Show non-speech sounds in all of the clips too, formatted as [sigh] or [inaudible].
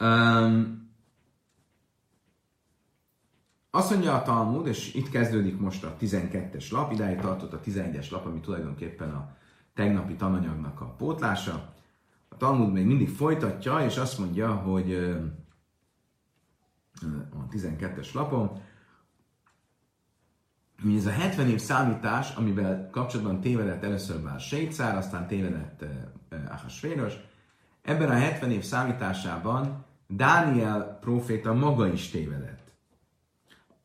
Um, azt mondja a Talmud, és itt kezdődik most a 12-es lap, idáig tartott a 11-es lap, ami tulajdonképpen a tegnapi tananyagnak a pótlása. A Talmud még mindig folytatja, és azt mondja, hogy a 12-es lapon, hogy ez a 70 év számítás, amivel kapcsolatban tévedett először Bál Sécár, aztán tévedett Ahasvéros, ebben a 70 év számításában Dániel proféta maga is tévedett.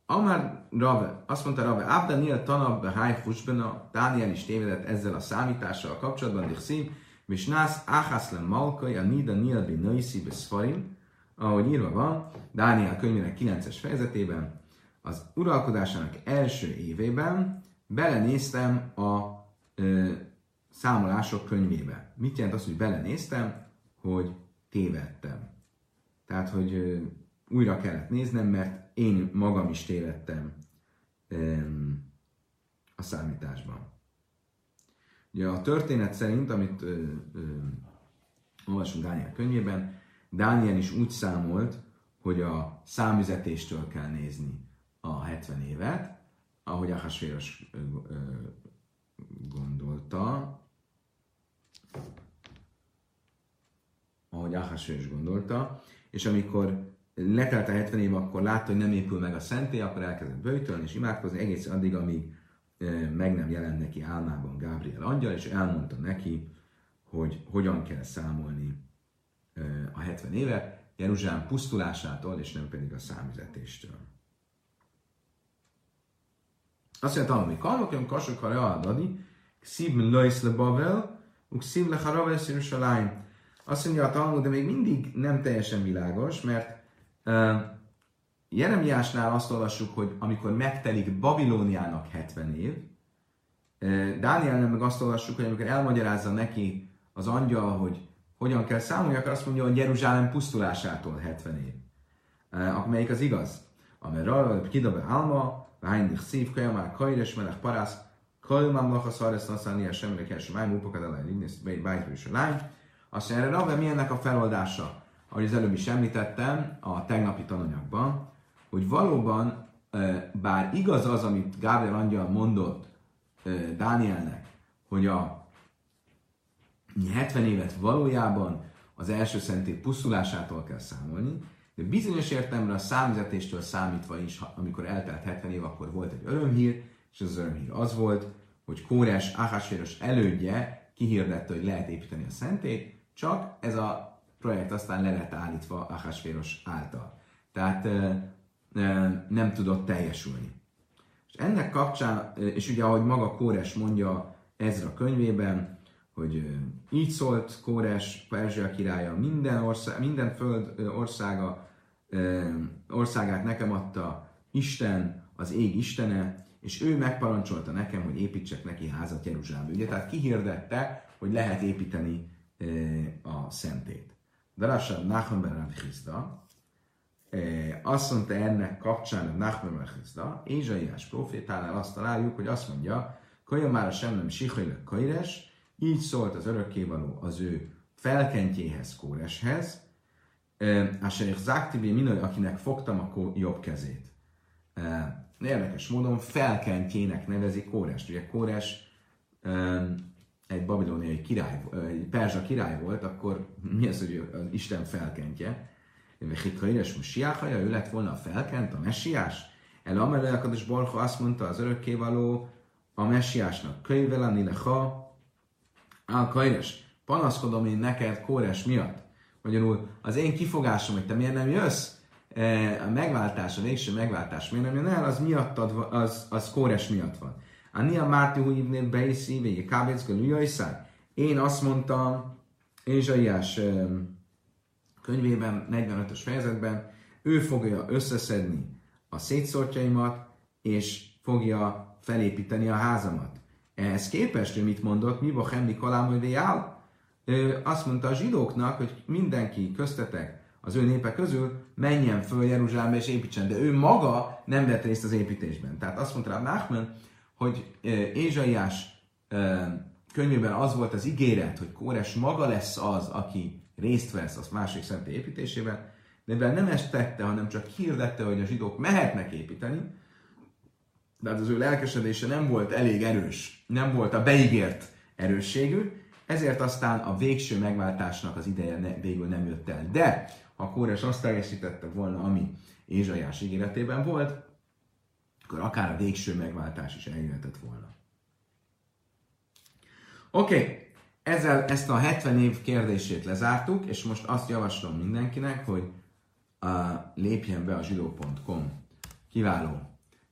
Amár Rave, azt mondta Rave, Abdaniel tanab beháj a Dániel is tévedett ezzel a számítással kapcsolatban, de szín, és nász áhászlem malkai, a nida niel be nöjszi be szfarim, ahogy írva van, Dániel könyvének 9-es fejezetében, az uralkodásának első évében belenéztem a ö, számolások könyvébe. Mit jelent az, hogy belenéztem? Hogy tévedtem. Tehát, hogy újra kellett néznem, mert én magam is tévedtem a számításban. Ugye a történet szerint, amit ö, ö, olvasunk Dániel könyvében, Dániel is úgy számolt, hogy a számüzetéstől kell nézni a 70 évet, ahogy Ahasvéros gondolta, ahogy Ahasvéros gondolta, és amikor letelt a 70 év, akkor látta, hogy nem épül meg a szentély, akkor elkezdett bőjtölni és imádkozni egészen addig, amíg meg nem jelent neki álmában Gábriel angyal, és elmondta neki, hogy hogyan kell számolni a 70 évet, Jeruzsálem pusztulásától, és nem pedig a számüzetéstől. Azt mondja, kalmak jön kasok ha readadi, kszív löjsz le Bavel, kszív le Jeruzsálem. Azt mondja a Talmud, de még mindig nem teljesen világos, mert Jeremiásnál azt olvassuk, hogy amikor megtelik Babilóniának 70 év, Dánielnek meg azt olvassuk, hogy amikor elmagyarázza neki az angyal, hogy hogyan kell számolni, akkor azt mondja, hogy Jeruzsálem pusztulásától 70 év. Amelyik az igaz. Amely rajta, kidabe álma, Vájndik szív, kajamál, kajres, melech, parász, kajmám, lacha, szaresz, naszálnia, semmire kell, sem, májmú, pakad, alá, bájtról is a lány. Azt erre Rabbe, mi ennek a feloldása? ahogy az előbb is említettem a tegnapi tananyagban, hogy valóban, bár igaz az, amit Gábriel Angyal mondott Dánielnek, hogy a 70 évet valójában az első szentély pusztulásától kell számolni, de bizonyos értelemre a számüzetéstől számítva is, amikor eltelt 70 év, akkor volt egy örömhír, és az örömhír az volt, hogy Kóres, Ahasvéros elődje kihirdette, hogy lehet építeni a szentét, csak ez a projekt aztán le lett állítva Ahasvéros által. Tehát nem tudott teljesülni. És ennek kapcsán, és ugye ahogy maga Kóres mondja Ezra könyvében, hogy így szólt Kóres, Perzsia királya, minden, ország, minden föld országa, országát nekem adta Isten, az ég Istene, és ő megparancsolta nekem, hogy építsek neki házat Jeruzsálembe. Ugye, tehát kihirdette, hogy lehet építeni a szentét. Darásad Nachman ben Rav Chizda, azt mondta ennek kapcsán a Nachman ben Chizda, Ézsaiás profétánál azt találjuk, hogy azt mondja, Kaja már a sem nem sihajlek kajres, így szólt az örökkévaló az ő felkentjéhez, Kóreshez, Asher Zaktibi Minoj, akinek fogtam a jobb kezét. Érdekes módon felkentjének nevezi Kórest. Ugye Kóres egy babiloniai király, egy perzsa király volt, akkor mi az, hogy az Isten felkentje? Hitka édes Messiáhaja, ő lett volna a felkent, a messiás? El Amelé Akados Barha azt mondta az örökkévaló a messiásnak, könyvelani leha, Á, Kaires, panaszkodom én neked Kóres miatt. Magyarul az én kifogásom, hogy te miért nem jössz, a megváltás, a végső megváltás miért nem jön el, az miattad, az, az Kóres miatt van. Ani a Márti Hújibnél Beiszi, végig Kábéckel Ujjajszár. Én azt mondtam, Ézsaiás könyvében, 45-ös fejezetben, ő fogja összeszedni a szétszortjaimat, és fogja felépíteni a házamat. Ehhez képest ő mit mondott? Mi hemmi kalámödé áll? Azt mondta a zsidóknak, hogy mindenki köztetek az ő népe közül menjen föl Jeruzsálembe és építsen, de ő maga nem vett részt az építésben. Tehát azt mondta rá Nachman, hogy Ézsaiás könyvében az volt az ígéret, hogy Kóres maga lesz az, aki részt vesz a másik szentély építésében, de mivel nem ezt tette, hanem csak hirdette, hogy a zsidók mehetnek építeni, de hát az ő lelkesedése nem volt elég erős, nem volt a beígért erősségű, ezért aztán a végső megváltásnak az ideje ne, végül nem jött el. De ha Kóres azt teljesítette volna, ami Ézsajás ígéretében volt, akkor akár a végső megváltás is eljöhetett volna. Oké, okay. ezzel ezt a 70 év kérdését lezártuk, és most azt javaslom mindenkinek, hogy uh, lépjen be a zsidó.com kiváló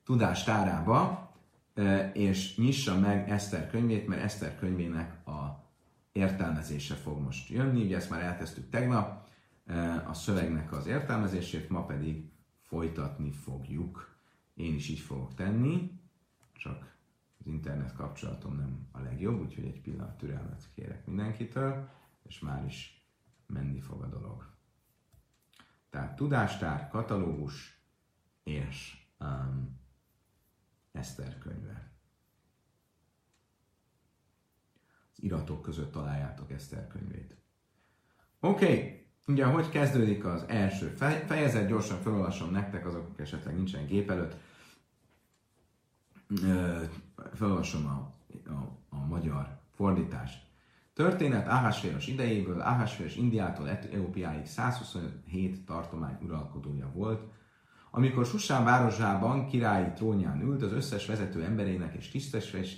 tudástárába, uh, és nyissa meg Eszter könyvét, mert Eszter könyvének a értelmezése fog most jönni. Ugye ezt már elkezdtük tegnap, uh, a szövegnek az értelmezését, ma pedig folytatni fogjuk. Én is így fogok tenni, csak az internet kapcsolatom nem a legjobb, úgyhogy egy pillanat türelmet kérek mindenkitől, és már is menni fog a dolog. Tehát tudástár, katalógus és um, Eszter könyve. Az iratok között találjátok Eszter könyvét. Oké, okay. ugye hogy kezdődik az első fejezet, gyorsan felolvasom nektek, azok, akik esetleg nincsen gép előtt felolvasom a, a, a magyar fordítást. Történet Ahasvéros idejéből, Ahasvéros Indiától Etiópiáig 127 tartomány uralkodója volt, amikor Susán városában királyi trónján ült, az összes vezető emberének és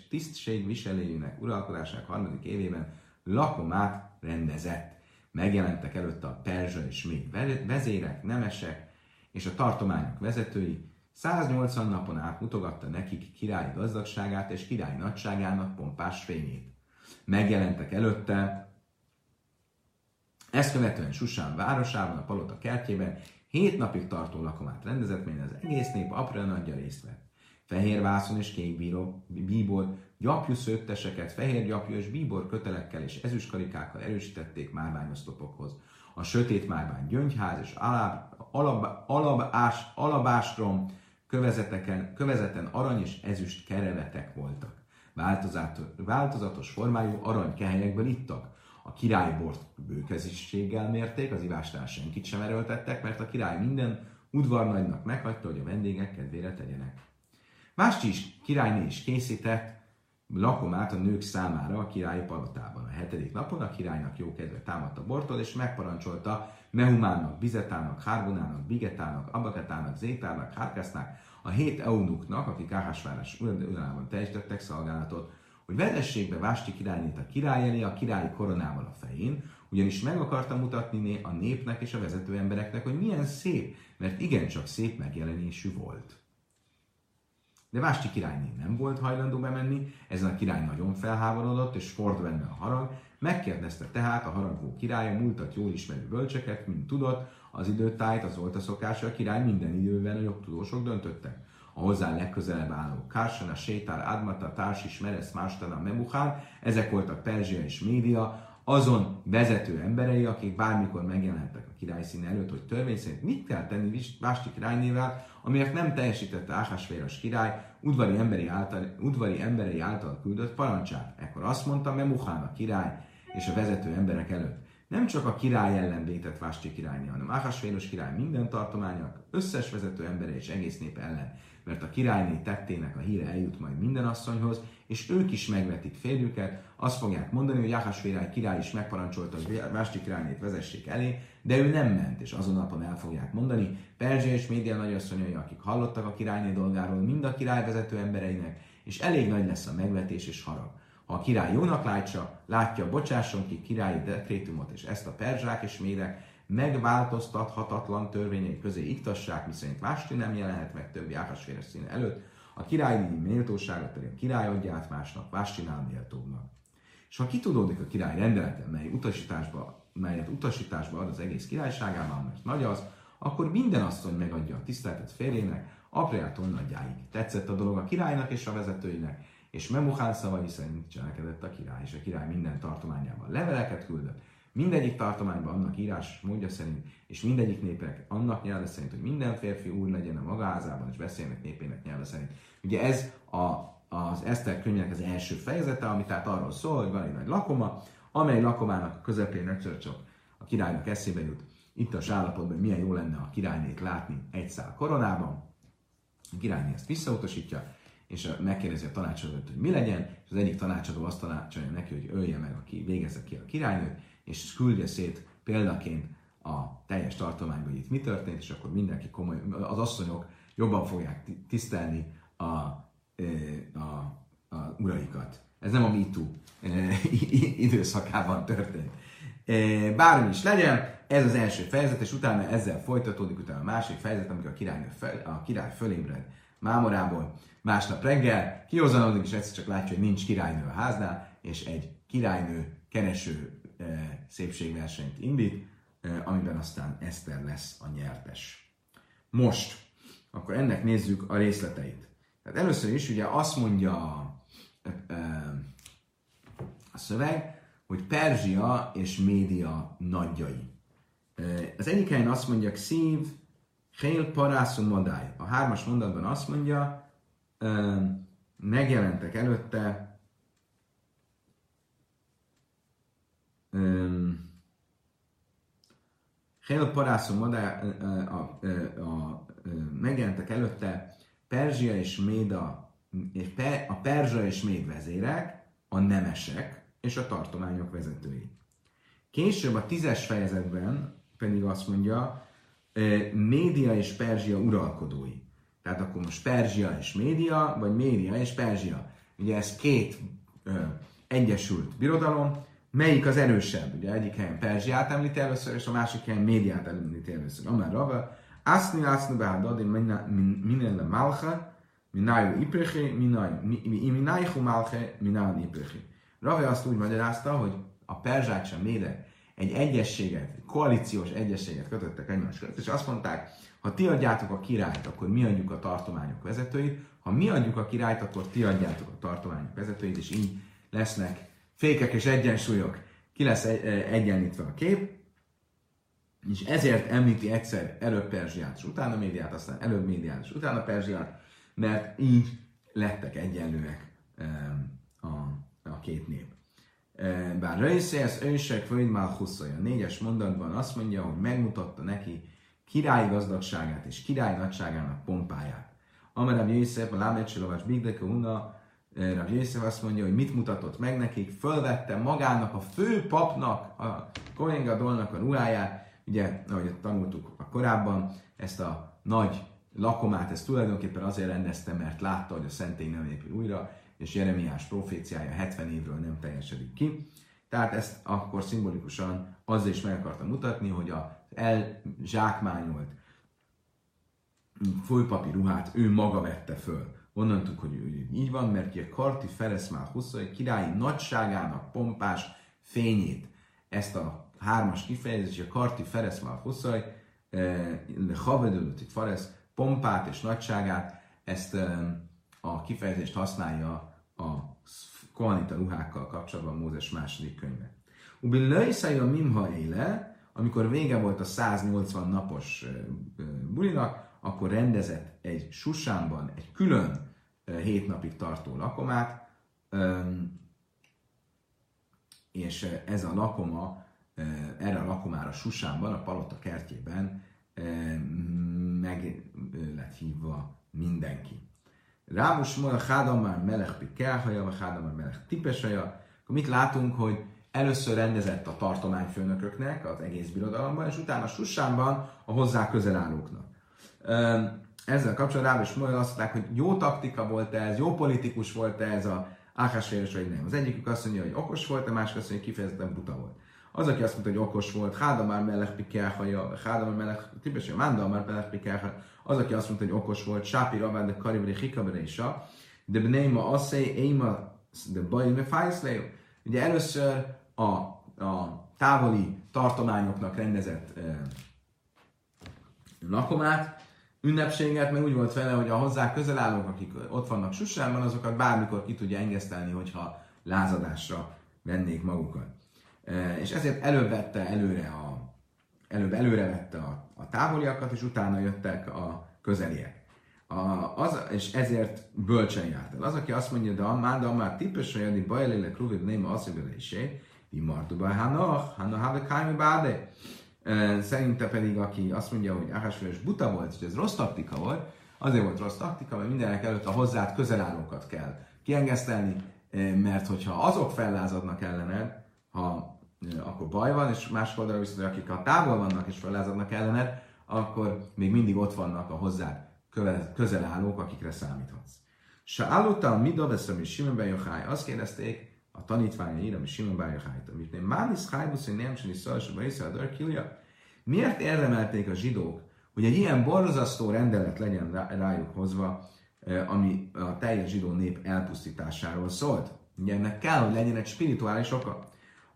tisztségviselőjének uralkodásának harmadik évében lakomát rendezett. Megjelentek előtte a perzsa és még vezérek, nemesek és a tartományok vezetői, 180 napon át mutogatta nekik királyi gazdagságát és királyi nagyságának pompás fényét. Megjelentek előtte, ezt követően Susán városában, a palota kertjében hét napig tartó lakomát rendezett, melyen az egész nép apró nagyja részt vett. Fehér vászon és kék bíró, bíbor, gyapjú szőtteseket, fehér gyapjú és bíbor kötelekkel és ezüstkarikákkal erősítették márványosztopokhoz. A sötét márvány gyöngyház és alab, alab, alabás, alabástrom kövezeteken, kövezeten arany és ezüst kerevetek voltak. Változatos formájú arany kehelyekből ittak. A királybort bőkezisséggel mérték, az ivásnál senkit sem erőltettek, mert a király minden udvarnagynak meghagyta, hogy a vendégek kedvére tegyenek. Mást is királyné is készített lakomát a nők számára a királyi palotában. A hetedik napon a királynak jó kedve támadt a bortól, és megparancsolta Mehumának, Bizetának, Hárbonának, Bigetának, Abaketának, Zétának, Hárkásznak, a hét eunuknak, akik Áhásvárás uralában teljesítettek szolgálatot, hogy vezessék be Vásti királynét a király elé a királyi koronával a fején, ugyanis meg akarta mutatni a népnek és a vezető embereknek, hogy milyen szép, mert igencsak szép megjelenésű volt. De Vásti királyné nem volt hajlandó bemenni, ezen a király nagyon felháborodott, és ford benne a harag, megkérdezte tehát a haragvó királya múltat jól ismerő bölcseket, mint tudott, az időtájt, az volt a szokása, a király minden időben a jogtudósok döntöttek. A hozzá legközelebb álló Kársana, Sétár, Admata, Társis, Meresz, Mástana, Memuchán, ezek voltak Perzsia és Média, azon vezető emberei, akik bármikor megjelenhettek a király színe előtt, hogy törvény szerint mit kell tenni Vásti királynével, amiért nem teljesítette Áhásvéros király udvari, emberi által, udvari emberei által küldött parancsát. Ekkor azt mondta Memuchán a király és a vezető emberek előtt. Nem csak a király ellen vétett Vásti királyné, hanem Áhásvéros király minden tartománynak, összes vezető embere és egész nép ellen mert a királyné tettének a híre eljut majd minden asszonyhoz, és ők is megvetik férjüket, azt fogják mondani, hogy Jáhásvérály király is megparancsolta, hogy Vásti királynét vezessék elé, de ő nem ment, és azon napon el fogják mondani, Perzsia és Média nagyasszonyai, akik hallottak a királyné dolgáról, mind a király vezető embereinek, és elég nagy lesz a megvetés és harag. Ha a király jónak látja, látja, bocsásson ki királyi dekrétumot, és ezt a perzsák és médek megváltoztathatatlan törvényei közé iktassák, miszerint Vásti nem jelenhet meg többi Áhasféles színe előtt, a királyi méltóságot pedig a király adja át másnak, Vástinál méltóbbnak. És ha kitudódik a király rendelete, mely utasításba, melyet utasításba ad az egész királyságában, mert nagy az, akkor minden asszony megadja a tiszteletet férjének, apjától nagyjáig. Tetszett a dolog a királynak és a vezetőinek, és Memuhán szavai szerint cselekedett a király, és a király minden tartományában leveleket küldött, Mindegyik tartományban annak írás módja szerint, és mindegyik népek annak nyelve szerint, hogy minden férfi úr legyen a maga házában, és beszélnek népének nyelve szerint. Ugye ez a, az Eszter könyvnek az első fejezete, ami tehát arról szól, hogy van egy nagy lakoma, amely lakomának a közepén egyszer csak a királynak eszébe jut, itt a állapotban milyen jó lenne a királynét látni egy szál koronában. A királyné ezt visszautasítja, és megkérdezi a tanácsadót, hogy mi legyen, és az egyik tanácsadó azt tanácsolja neki, hogy ölje meg, aki végezze ki a királynőt, és küldje szét példaként a teljes tartományban, hogy itt mi történt, és akkor mindenki komoly, az asszonyok jobban fogják tisztelni a, a, a, a uraikat. Ez nem a MeToo időszakában történt. Bármi is legyen, ez az első fejezet, és utána ezzel folytatódik utána a másik fejezet, amikor a, király, fel, a király fölébred mámorából, másnap reggel kihozanodik, és egyszer csak látja, hogy nincs királynő a háznál, és egy királynő kereső szépségversenyt indít, amiben aztán Eszter lesz a nyertes. Most, akkor ennek nézzük a részleteit. Tehát először is ugye azt mondja a, szöveg, hogy Perzsia és Média nagyjai. Az egyik helyen azt mondja, szív, Hél parászum madály. A hármas mondatban azt mondja, megjelentek előtte Hél parászum madály, a, a, a, megjelentek előtte Perzsia és Méda, és a Perzsa és Méd vezérek, a nemesek és a tartományok vezetői. Később a tízes fejezetben pedig azt mondja, média és Perzsia uralkodói. Tehát akkor most Perzsia és média, vagy média és Perzsia. Ugye ez két ö, egyesült birodalom, melyik az erősebb? Ugye egyik helyen Perzsiát említi először, és a másik helyen médiát említi először. Amár Rava, Aszni Aszni Behadadi Minelle Malcha, Minájú Iprechi, Minájú Malche, Minájú Iprechi. Rava azt úgy magyarázta, hogy a perzsák sem médek egy egyességet, koalíciós egyességet kötöttek egymás között, és azt mondták, ha ti adjátok a királyt, akkor mi adjuk a tartományok vezetőit, ha mi adjuk a királyt, akkor ti adjátok a tartományok vezetőit, és így lesznek fékek és egyensúlyok, ki lesz egyenlítve a kép, és ezért említi egyszer előbb Perzsiát, és utána médiát, aztán előbb médiát, és utána Perzsiát, mert így lettek egyenlőek a, a két nép. Bár Röjszész, Ősek, Földmál Huszolja. A négyes mondatban azt mondja, hogy megmutatta neki király gazdagságát és király nagyságának pompáját. Rabbi Yosef, a Lámecsilovás Bigdeke Una, Rabbi Yosef azt mondja, hogy mit mutatott meg nekik, fölvette magának a fő papnak, a Kohen a ruháját, ugye, ahogy tanultuk a korábban, ezt a nagy lakomát, ezt tulajdonképpen azért rendezte, mert látta, hogy a szentély nem épül újra, és Jeremiás proféciája 70 évről nem teljesedik ki. Tehát ezt akkor szimbolikusan azzal is meg akartam mutatni, hogy az elzsákmányolt főpapi ruhát ő maga vette föl. Onnan tudjuk, hogy így van, mert a Karti Fereszmál Huszai királyi nagyságának pompás fényét, ezt a hármas kifejezés, a Karti Fereszmál Huszai, le Havedölötik Faresz, pompát és nagyságát, ezt eh, a kifejezést használja a kohanita ruhákkal kapcsolatban Mózes második könyve. Ubin löjszája mimha éle, amikor vége volt a 180 napos bulinak, akkor rendezett egy Susánban egy külön hét napig tartó lakomát, és ez a lakoma, erre a lakomára Susánban, a palota kertjében meg lett hívva mindenki. Rámus Mola Hádamár Melech Pikelhaja, vagy Hádamár Melech Tipesaja, akkor mit látunk, hogy először rendezett a tartományfőnököknek az egész birodalomban, és utána Sussánban a hozzá közel állóknak. Ezzel kapcsolatban Rámus Mola azt mondták, hogy jó taktika volt ez, jó politikus volt ez a Ákásfélres, vagy nem. Az egyikük azt mondja, hogy okos volt, a másik azt mondja, hogy kifejezetten buta volt. Az, aki azt mondta, hogy okos volt, Hádamár Melech Pikelhaja, Hádamár Melech Tipesaja, Mándamár Melech Pikelhaja, az, aki azt mondta, hogy okos volt, Sápi Raván, de Karibri Hikabreisa, de Bneima Asszei, Éma, de Bajime Fájszlejó. Ugye először a, a távoli tartományoknak rendezett e, lakomát, ünnepséget, mert úgy volt vele, hogy a hozzá közel állók, akik ott vannak Susánban, azokat bármikor ki tudja engesztelni, hogyha lázadásra vennék magukat. E, és ezért előbb vette előre a, előbb előre vette a, a távoliakat, és utána jöttek a közeliek. A, az, és ezért bölcsen járt el. Az, aki azt mondja, de már, de már olyan, hogy bajlélek ruvid néma asszibelésé, di martuba hanach, hanach kájmi báde. Szerinte pedig, aki azt mondja, hogy Ahasveres buta volt, és ez rossz taktika volt, azért volt rossz taktika, mert mindenek előtt a hozzád közelállókat kell kiengesztelni, mert hogyha azok fellázadnak ellened, ha akkor baj van, és másik oldalra viszont, akik a távol vannak és fellázadnak ellened, akkor még mindig ott vannak a hozzád közel állók, akikre számíthatsz. Se állottam, mi dobeszem és Simon Bejochai. Azt kérdezték a tanítványaira, mi Simon Bejochai-t, amit nem Mális Hájbusz, hogy nem sem is szalsóba a Miért érdemelték a zsidók, hogy egy ilyen borzasztó rendelet legyen rájuk hozva, ami a teljes zsidó nép elpusztításáról szólt? Ugye ennek kell, hogy legyen egy spirituális oka.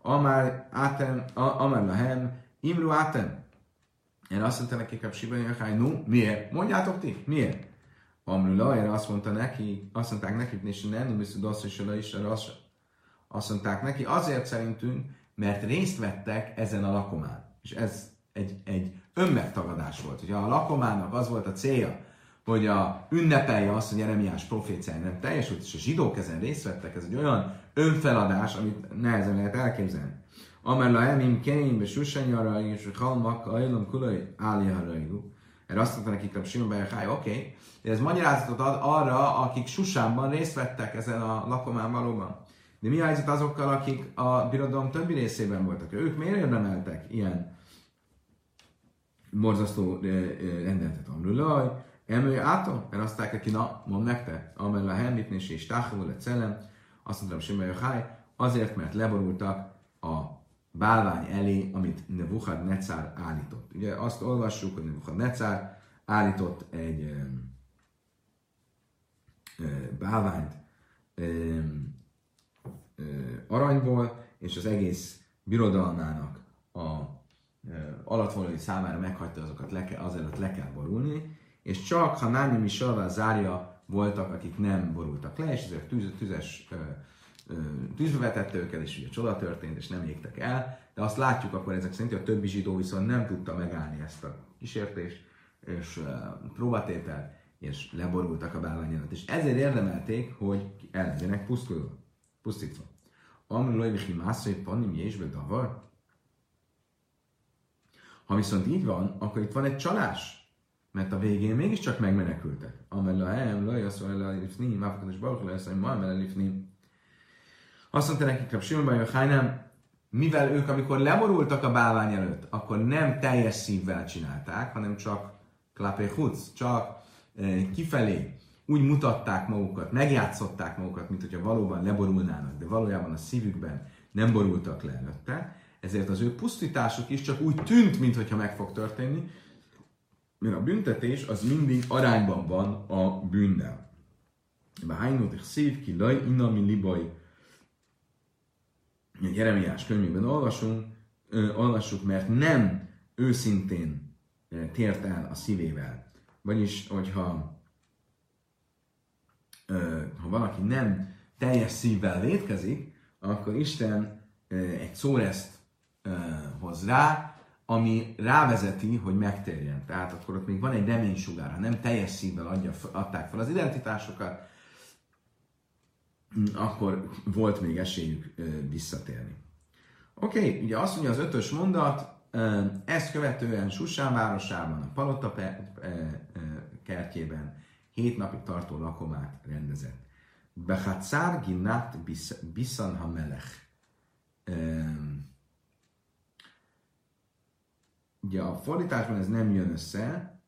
Amár átem, amár lahem, imru átem. Én azt mondta nekik a Sibai no, miért? Mondjátok ti, miért? Amru erre azt mondta neki, azt mondták neki, és nem, nem viszont azt is, is, azt azt mondták neki, azért szerintünk, mert részt vettek ezen a lakomán. És ez egy, egy önmegtagadás volt. Ugye a lakomának az volt a célja, hogy a ünnepelje azt, hogy Jeremiás proféciája nem teljesült, és a zsidók ezen részt vettek, ez egy olyan önfeladás, amit nehezen lehet elképzelni. Amár la emim keim, és susanyara, és halmak, ajlom kulaj, áliharaigu. Erre azt mondta nekik a Simon oké, okay, ez magyarázatot ad arra, akik Susánban részt vettek ezen a lakomán valóban. De mi a helyzet azokkal, akik a birodalom többi részében voltak? Ők miért érdemeltek ilyen borzasztó rendeletet? Amrulaj, Emő átom, azt mondták, na, mondd nektek, amely a hemmítnés és táhul a celem, azt mondtam, Simai Háj, azért, mert leborultak a bálvány elé, amit Nebuchad Necár állított. Ugye azt olvassuk, hogy Nebuchad Necár állított egy bálványt aranyból, és az egész birodalmának a alattvalói számára meghagyta azokat, le kell, azért le kell borulni, és csak ha Náni Misalvá zárja voltak, akik nem borultak le, és ezért tűz, tüzes tűzbe vetette őket, és ugye csoda történt, és nem égtek el, de azt látjuk akkor ezek szerint, hogy a többi zsidó viszont nem tudta megállni ezt a kísértést, és uh, próbatétel, és leborultak a bálványalat. És ezért érdemelték, hogy el legyenek pusztulva, pusztítva. Amru lojvichi mászai pannim jésbe davar. Ha viszont így van, akkor itt van egy csalás mert a végén mégiscsak megmenekültek. Amell a hem, laj, azt mondja, hogy lifni, máfakados mondja, ma lifni. Azt mondta nekik a Simon nem, mivel ők, amikor leborultak a bálvány előtt, akkor nem teljes szívvel csinálták, hanem csak klapé huc, csak e, kifelé úgy mutatták magukat, megjátszották magukat, mint hogyha valóban leborulnának, de valójában a szívükben nem borultak le előtte, ezért az ő pusztításuk is csak úgy tűnt, mintha meg fog történni, mert a büntetés az mindig arányban van a bűnnel. Bájnót szív ki laj inami libaj. Jeremiás könyvében olvasunk, ö, olvassuk, mert nem őszintén tért el a szívével. Vagyis, hogyha ha valaki nem teljes szívvel vétkezik, akkor Isten egy szóreszt hoz rá, ami rávezeti, hogy megtérjen. Tehát akkor ott még van egy reménysugár, ha nem teljes szívvel adja, adták fel az identitásokat, akkor volt még esélyük visszatérni. Oké, okay, ugye azt mondja az ötös mondat, ezt követően Susán városában, a Palota kertjében hét napig tartó lakomát rendezett. Behatszár ginát bisan ha melech. Ugye a fordításban ez nem jön össze,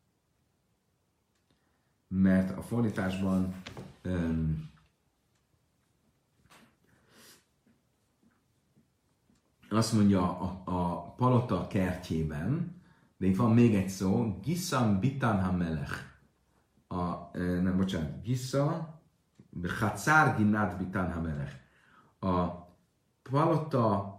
mert a fordításban um, azt mondja a, a palota kertjében, de itt van még egy szó, Gissam Bitan Hamelech. A, nem, bocsánat, Gissa, Bechatszár Ginát Bitan Hamelech. A palota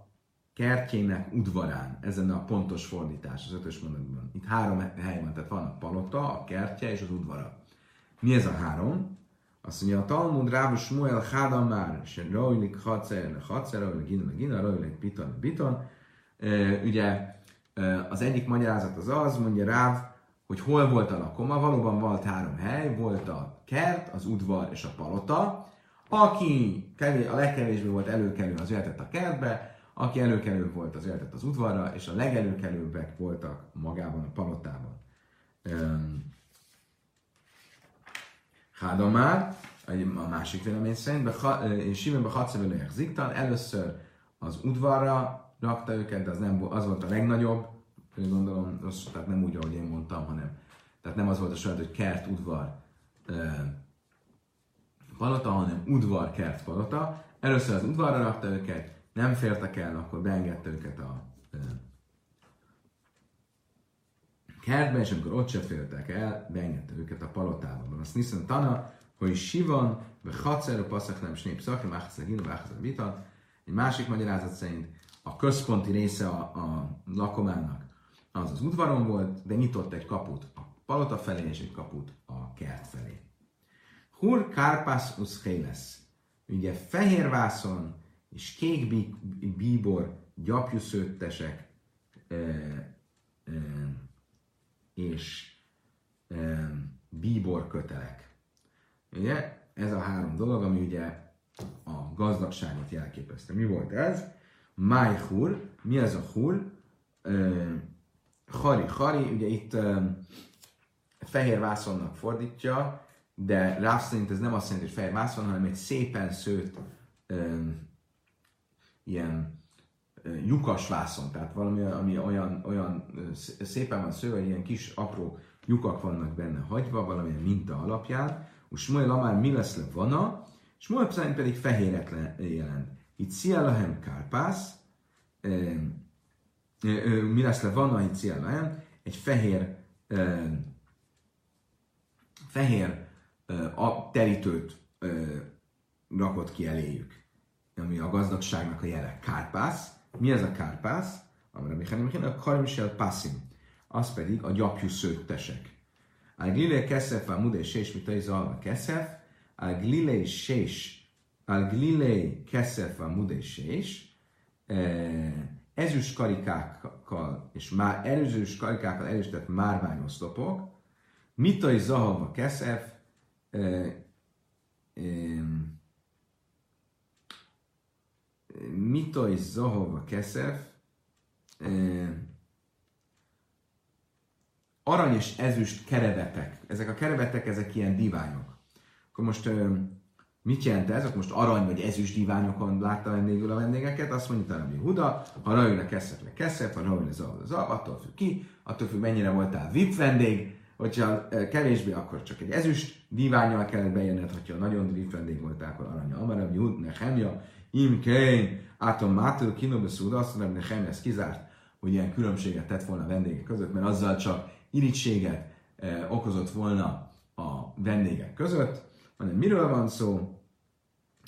kertjének udvarán, ezen a pontos fordítás az ötös mondatban. Itt három hely van, tehát van a palota, a kertje és az udvara. Mi ez a három? Azt mondja, a Talmud Ráv Smuel Hádamár, se Rajlik Hacer, Hacer, Rajlik Gina, Gina, Rajlik Piton, Piton. Ugye az egyik magyarázat az az, mondja Ráv, hogy hol volt a lakoma, valóban volt három hely, volt a kert, az udvar és a palota. Aki a legkevésbé volt előkelő, az jöhetett a kertbe, aki előkelőbb volt, az jöhetett az udvarra, és a legelőkelőbbek voltak magában a palotában. Hádomár, a másik vélemény szerint, Simenbe Hatszevelőek Ziktan, először az udvarra rakta őket, de az, nem, az volt a legnagyobb, gondolom, rossz, tehát nem úgy, ahogy én mondtam, hanem tehát nem az volt a saját, hogy kert, udvar, palota, hanem udvar, kert, palota. Először az udvarra rakta őket, nem fértek el, akkor beengedte őket a kertbe, és amikor ott se fértek el, beengedte őket a palotában. Azt hiszem Tana, hogy Sivan, be Hacer, a Paszak nem Snép Szakim, Achszer Hinu, Achszer Vitan. Egy másik magyarázat szerint a központi része a, a lakomának az az udvaron volt, de nyitott egy kaput a palota felé és egy kaput a kert felé. Hur Kárpász uszhéles. Ugye fehér vászon és kék bíbor gyapjuszőttesek e, e, és e, bíbor kötelek. Ugye ez a három dolog, ami ugye a gazdagságot jelképezte. Mi volt ez? Májhur, mi ez a hur? Hari, Hari, ugye itt fehér vászonnak fordítja, de Ráv szerint ez nem azt jelenti, hogy fehér vászon, hanem egy szépen szőtt um, ilyen uh, lyukas vászon, tehát valami, ami olyan, olyan szépen van szőve, ilyen kis apró lyukak vannak benne hagyva, valamilyen minta alapján. Most Smuel már mi lesz le vana, és Smuel szerint pedig fehéret jelent. Itt Szialahem Kárpász, um, mi lesz le van a Cielahem, egy fehér fehér a terítőt rakott ki eléjük, ami a gazdagságnak a jele. Kárpász. Mi ez a kárpász? Amire Michael a Karimsel Passim. Az pedig a gyapjú szőttesek. A glile keszef, a mudé sés, mit a zalva keszef, a glile sés, a glile keszef, a mudé sés, ezüst karikákkal és már ezüst karikákkal erősített márványoszlopok, mitai zahava keszef, e, e, mitai zahava keszef, e, arany és ezüst kerevetek. Ezek a kerevetek, ezek ilyen diványok. Akkor most Mit jelent ez? Akkor most arany vagy ezüst diványokon látta vendégül a vendégeket, azt mondja hogy Huda, ha rajul a keszep le keszep, ha rajul a zav, zav, attól függ ki, attól függ mennyire voltál VIP vendég, hogyha kevésbé, akkor csak egy ezüst diványjal kellett bejenned, hogyha nagyon VIP vendég voltál, akkor arany. Amarabb Jud, Nehemja, Im Kein, Átom Mátul, Kinobe Szúd, azt mondom, Nehemja ezt kizárt, hogy ilyen különbséget tett volna a vendégek között, mert azzal csak irítséget eh, okozott volna a vendégek között, hanem miről van szó?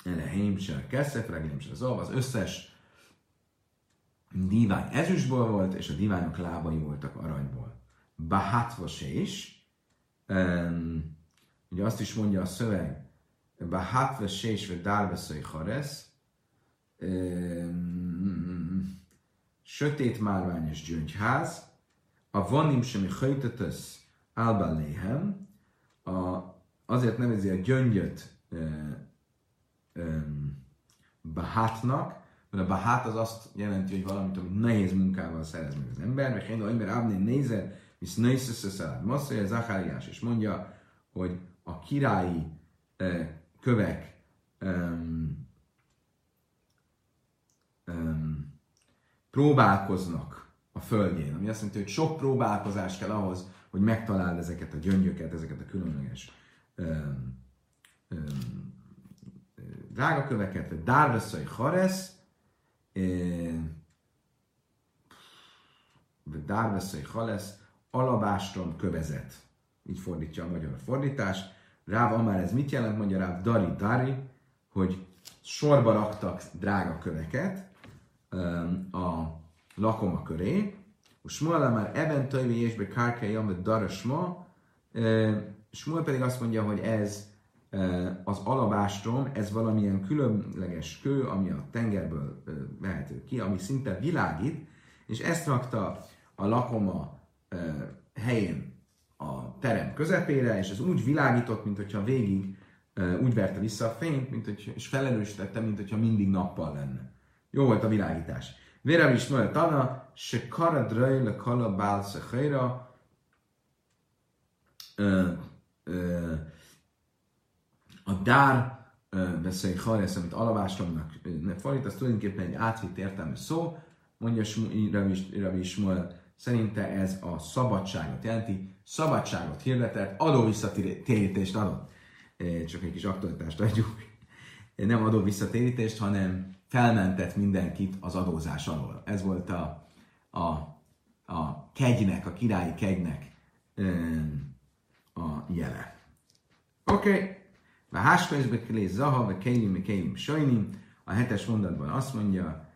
Eleheim se keszef, reglim se zolv, az összes divány ezüstból volt, és a diványok lábai voltak aranyból. Bahátva se is, um, ugye azt is mondja a szöveg, Bahátva se is, vagy dárveszai haresz, sötét márványos gyöngyház, a vanim semmi hajtetesz álba léhem, a, azért nevezi a gyöngyöt um, bahátnak, mert a bahát az azt jelenti, hogy valamit, amit nehéz munkával szerez meg az ember, mert én ember Abné nézer, és nézesz szalád. Masszolja Zaháriás, és mondja, hogy a királyi kövek um, um, próbálkoznak a földjén, ami azt jelenti, hogy sok próbálkozás kell ahhoz, hogy megtaláld ezeket a gyöngyöket, ezeket a különleges um, drágaköveket, vagy dárveszai haresz, vagy dárveszai halesz, alabástrom kövezet. Így fordítja a magyar fordítás. Ráv már ez mit jelent? Mondja Ráv Dari Dari, hogy sorba raktak drága köveket a lakoma köré, és már ebben töjvi és be kárkelyam, de darasma, Smuel pedig azt mondja, hogy ez az alabástrom, ez valamilyen különleges kő, ami a tengerből vehető ki, ami szinte világít, és ezt rakta a lakoma helyén a terem közepére, és ez úgy világított, mint hogyha végig úgy verte vissza a fényt, mint hogy, és felerősítette, mint hogyha mindig nappal lenne. Jó volt a világítás. Vérem is Noel Tana, se karadrai le kala bál szechajra, a dár beszélj haresz, amit alavástomnak fordít, az tulajdonképpen egy átvitt értelmű szó, mondja Rabbi Ismael, szerinte ez a szabadságot jelenti, szabadságot hirdetett, adóvisszatérítést adott. Csak egy kis aktualitást adjuk. Nem adóvisszatérítést, hanem felmentett mindenkit az adózás alól. Ez volt a, a, a kegynek, a királyi kegynek a jele. Oké. Okay. A hásközbe kelé zaha, vagy kélim, kélim, sajnim. A hetes mondatban azt mondja,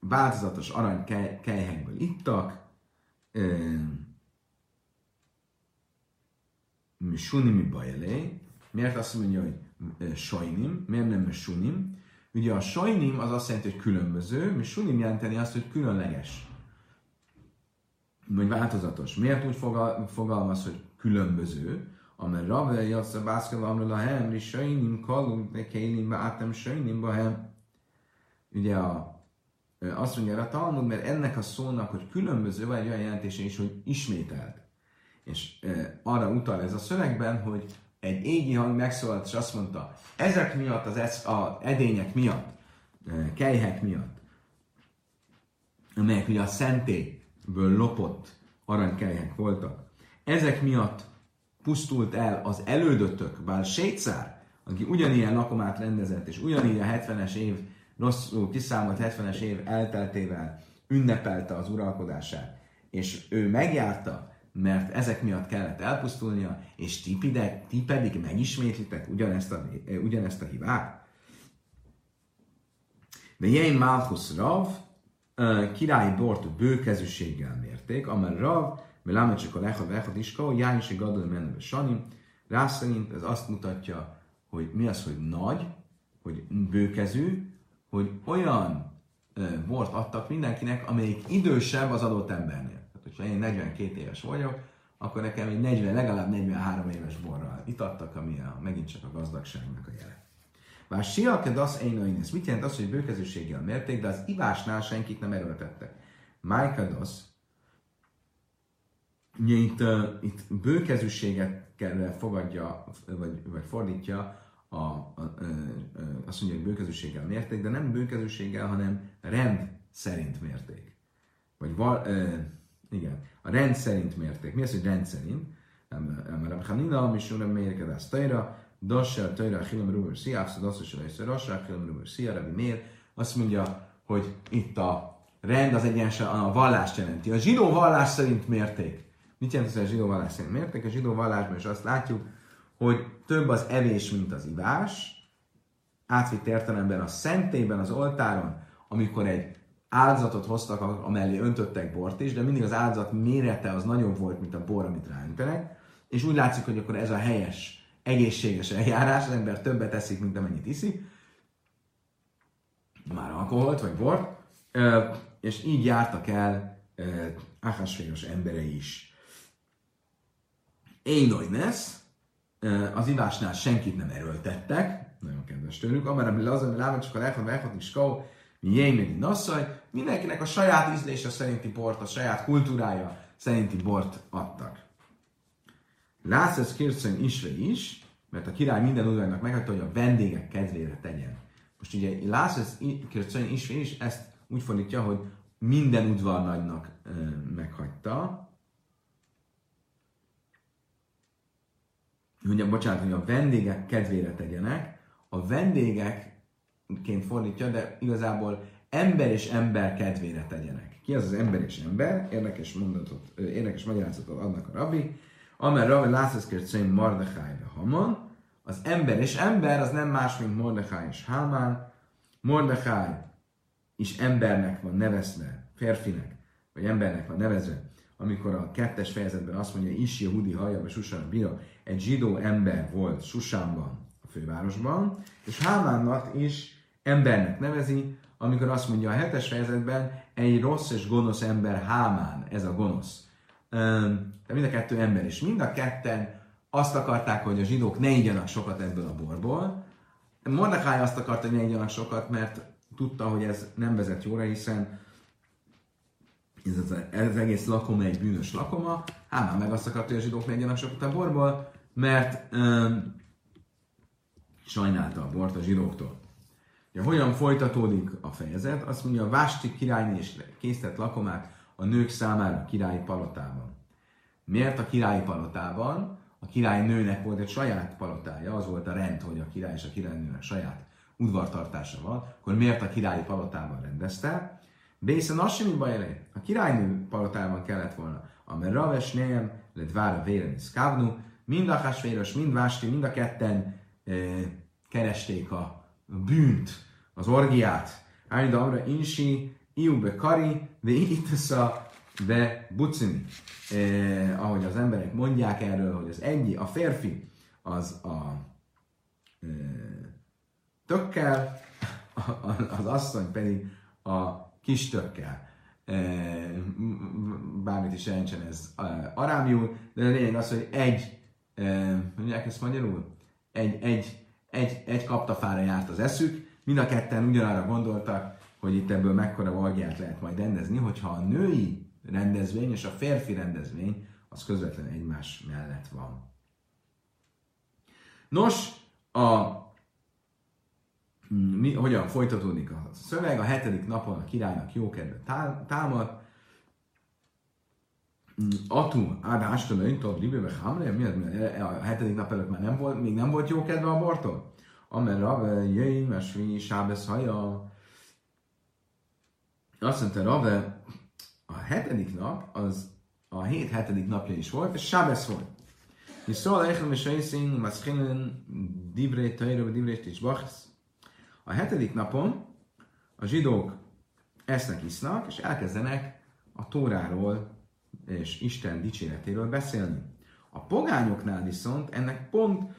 változatos arany kelyhekből ittak, Sunim. Miért azt mondja, hogy sajnim, miért nem sunim? Ugye a sajnim az azt jelenti, hogy különböző, mi sunim jelenteni azt, hogy különleges. Vagy változatos. Miért úgy fogal, fogalmaz, hogy különböző? Amer Rave Yatsza Bászkava Amrul a Hem, Sajnim Kalum, Kélim Bátem Sajnim Bahem. Ugye a, azt mondja a Talmud, mert ennek a szónak, hogy különböző, vagy egy olyan jelentése is, hogy ismételt. És e, arra utal ez a szövegben, hogy egy égi hang megszólalt, és azt mondta, ezek miatt, az esz, a edények miatt, e, kejhek miatt, amelyek ugye a szentélyből lopott aranykelyhek voltak, ezek miatt pusztult el az elődötök, bár Sétszár, aki ugyanilyen lakomát rendezett, és ugyanígy a 70-es év, rosszul kiszámolt 70-es év elteltével ünnepelte az uralkodását, és ő megjárta, mert ezek miatt kellett elpusztulnia, és ti, pide, ti pedig megismétlitek ugyanezt a, ugyanezt a hibát. De Jein Malchus Rav királyi bort bőkezűséggel mérték, amely Rav Melamed csak a lechad lechad iska, jány se gadol menve sanim. Rá szerint ez azt mutatja, hogy mi az, hogy nagy, hogy bőkezű, hogy olyan bort adtak mindenkinek, amelyik idősebb az adott embernél. Tehát, hogyha én 42 éves vagyok, akkor nekem egy 40, legalább 43 éves borral itattak, ami a, megint csak a gazdagságnak a jele. Bár siaked az én ez mit jelent az, hogy bőkezőséggel mérték, de az ivásnál senkit nem erőltettek. Májkadosz, Ugye itt, uh, itt bőkezűséget fogadja, vagy, vagy fordítja, a, a, a, a, azt mondja, hogy bőkezűséggel mérték, de nem bőkezűséggel, hanem rend szerint mérték. Vagy val, uh, igen, a rend szerint mérték. Mi az, hogy rend szerint? Mert Hanina, Mishura Mérkedász Tajra, Dassel Tajra, Hilam Ruber Szia, Afszad Asszus Rajszer Rassá, Hilam Ruber Szia, Rabbi Mér, azt mondja, hogy itt a rend az egyenesen a vallást jelenti. A zsidó vallás szerint mérték. Mit jelent ez a zsidó vallás szerint mérték? A zsidó vallásban is azt látjuk, hogy több az evés, mint az ivás. Átvitt értelemben a szentében, az oltáron, amikor egy áldozatot hoztak, amellé öntöttek bort is, de mindig az áldozat mérete az nagyobb volt, mint a bor, amit ráöntenek. És úgy látszik, hogy akkor ez a helyes, egészséges eljárás, az ember többet eszik, mint amennyit iszik. Már alkoholt, vagy bort. És így jártak el Ahasféros emberei is. Énoines, az ivásnál senkit nem erőltettek, nagyon kedves tőlük, amire mi az, ami lábad csak a lechad, lechad is kau, mi jémedi nasszaj, mindenkinek a saját ízlése szerinti bort, a saját kultúrája szerinti bort adtak. Lászesz Kircön isre is, mert a király minden udvarnak meghagyta, hogy a vendégek kedvére tegyen. Most ugye Lászesz Kircön isre is ezt úgy fordítja, hogy minden udvarnagynak e, meghagyta, hogy bocsánat, hogy a vendégek kedvére tegyenek, a vendégekként fordítja, de igazából ember és ember kedvére tegyenek. Ki az az ember és ember? Érdekes mondatot, érdekes magyarázatot adnak a rabbi. Amer rabbi lászeszkért szerint Mordechai Haman. Az ember és ember az nem más, mint Mordechai és Hámán. Mordechai is embernek van nevezve, férfinek, vagy embernek van nevezve, amikor a kettes fejezetben azt mondja, is Jehudi hallja, vagy Susan bira, egy zsidó ember volt Susánban, a fővárosban, és Hámánnak is embernek nevezi, amikor azt mondja a hetes fejezetben, egy rossz és gonosz ember Hámán, ez a gonosz. De mind a kettő ember, és mind a ketten azt akarták, hogy a zsidók ne igyanak sokat ebből a borból, Mordecai azt akarta, hogy ne igyanak sokat, mert tudta, hogy ez nem vezet jóra, hiszen ez, az, ez az egész lakoma egy bűnös lakoma. Hámán meg azt akarta, hogy a zsidók ne igyanak sokat a borból, mert um, sajnálta a bort a zsidóktól. Ja, hogyan folytatódik a fejezet? Azt mondja, a Vásti királyné és készített lakomát a nők számára a királyi palotában. Miért a királyi palotában? A királynőnek volt egy saját palotája, az volt a rend, hogy a király és a királynőnek saját udvartartása van, akkor miért a királyi palotában rendezte? Bészen az semmi baj elé. A királynő palotában kellett volna. Amer Raves Nehem, lett vára véleni Skavnu, mind a Hasvéros, mind Vásti, mind a ketten e, keresték a bűnt, az orgiát. Árnyda Amra Insi, Iube Kari, ve Itasa, be Bucini. Eh, ahogy az emberek mondják erről, hogy az egy, a férfi az a eh, tökkel, [laughs] az asszony pedig a kis tökkel. Eh, bármit is jelentsen ez eh, arámiul, de a lényeg az, hogy egy, eh, mondják ezt magyarul? Egy, egy, egy, egy kaptafára járt az eszük, mind a ketten ugyanarra gondoltak, hogy itt ebből mekkora valgját lehet majd rendezni, hogyha a női rendezvény és a férfi rendezvény az közvetlen egymás mellett van. Nos, a, mi, hogyan folytatódik a szöveg? A hetedik napon a királynak jó kedve támad. Atu, Áda Ástolőn, tudod, Libébe Hamre, az, a hetedik nap előtt már nem volt, még nem volt jó kedve a bortól? Amer Rave, jöjj, mesvi, sábesz haja. Azt mondta Rave, a hetedik nap az a hét hetedik napja is volt, és Sábesz volt. És szól Echem és Eiszin, Maschinen, Divré, Taira, Divré, és Bachsz. A hetedik napon a zsidók esznek, isznak, és elkezdenek a Tóráról és Isten dicséretéről beszélni. A pogányoknál viszont ennek pont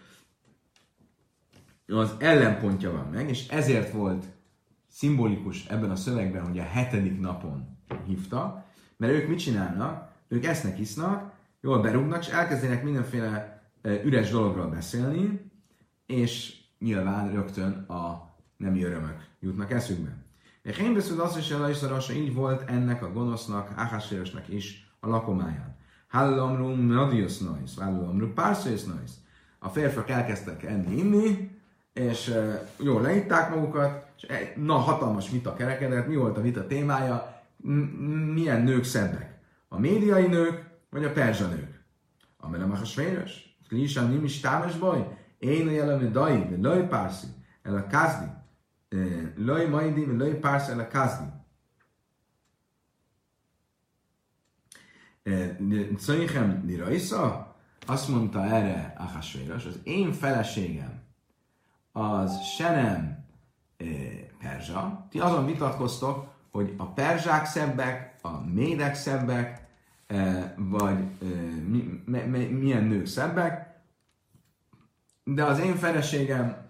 az ellenpontja van meg, és ezért volt szimbolikus ebben a szövegben, hogy a hetedik napon hívta, mert ők mit csinálnak? Ők esznek, isznak, jól berúgnak, és elkezdenek mindenféle üres dologról beszélni, és nyilván rögtön a nem örömök jutnak eszükbe. Én beszél azt is, hogy így volt ennek a gonosznak, Áhásvérosnak is a lakomáján. Hallamrum Madius Nois, Hallamrum Parsius Nois. A férfiak elkezdtek enni, inni, és jól leitták magukat, és egy, na, hatalmas vita kerekedett. Mi volt a vita témája? milyen nők szebbek? A médiai nők, vagy a perzsa nők? Amire a svéres? Klisa nem is támas baj? Én jelöm dai, de loj pársi, el a kazdi. Loj majdi, loj pársi, el a kazdi. Szöjhem Niraisa azt mondta erre Ahasvéros, az én feleségem az se nem perzsa. Ti azon vitatkoztok, hogy a perzsák szebbek, a médek szebbek, eh, vagy eh, mi, mi, mi, milyen nők szebbek, de az én feleségem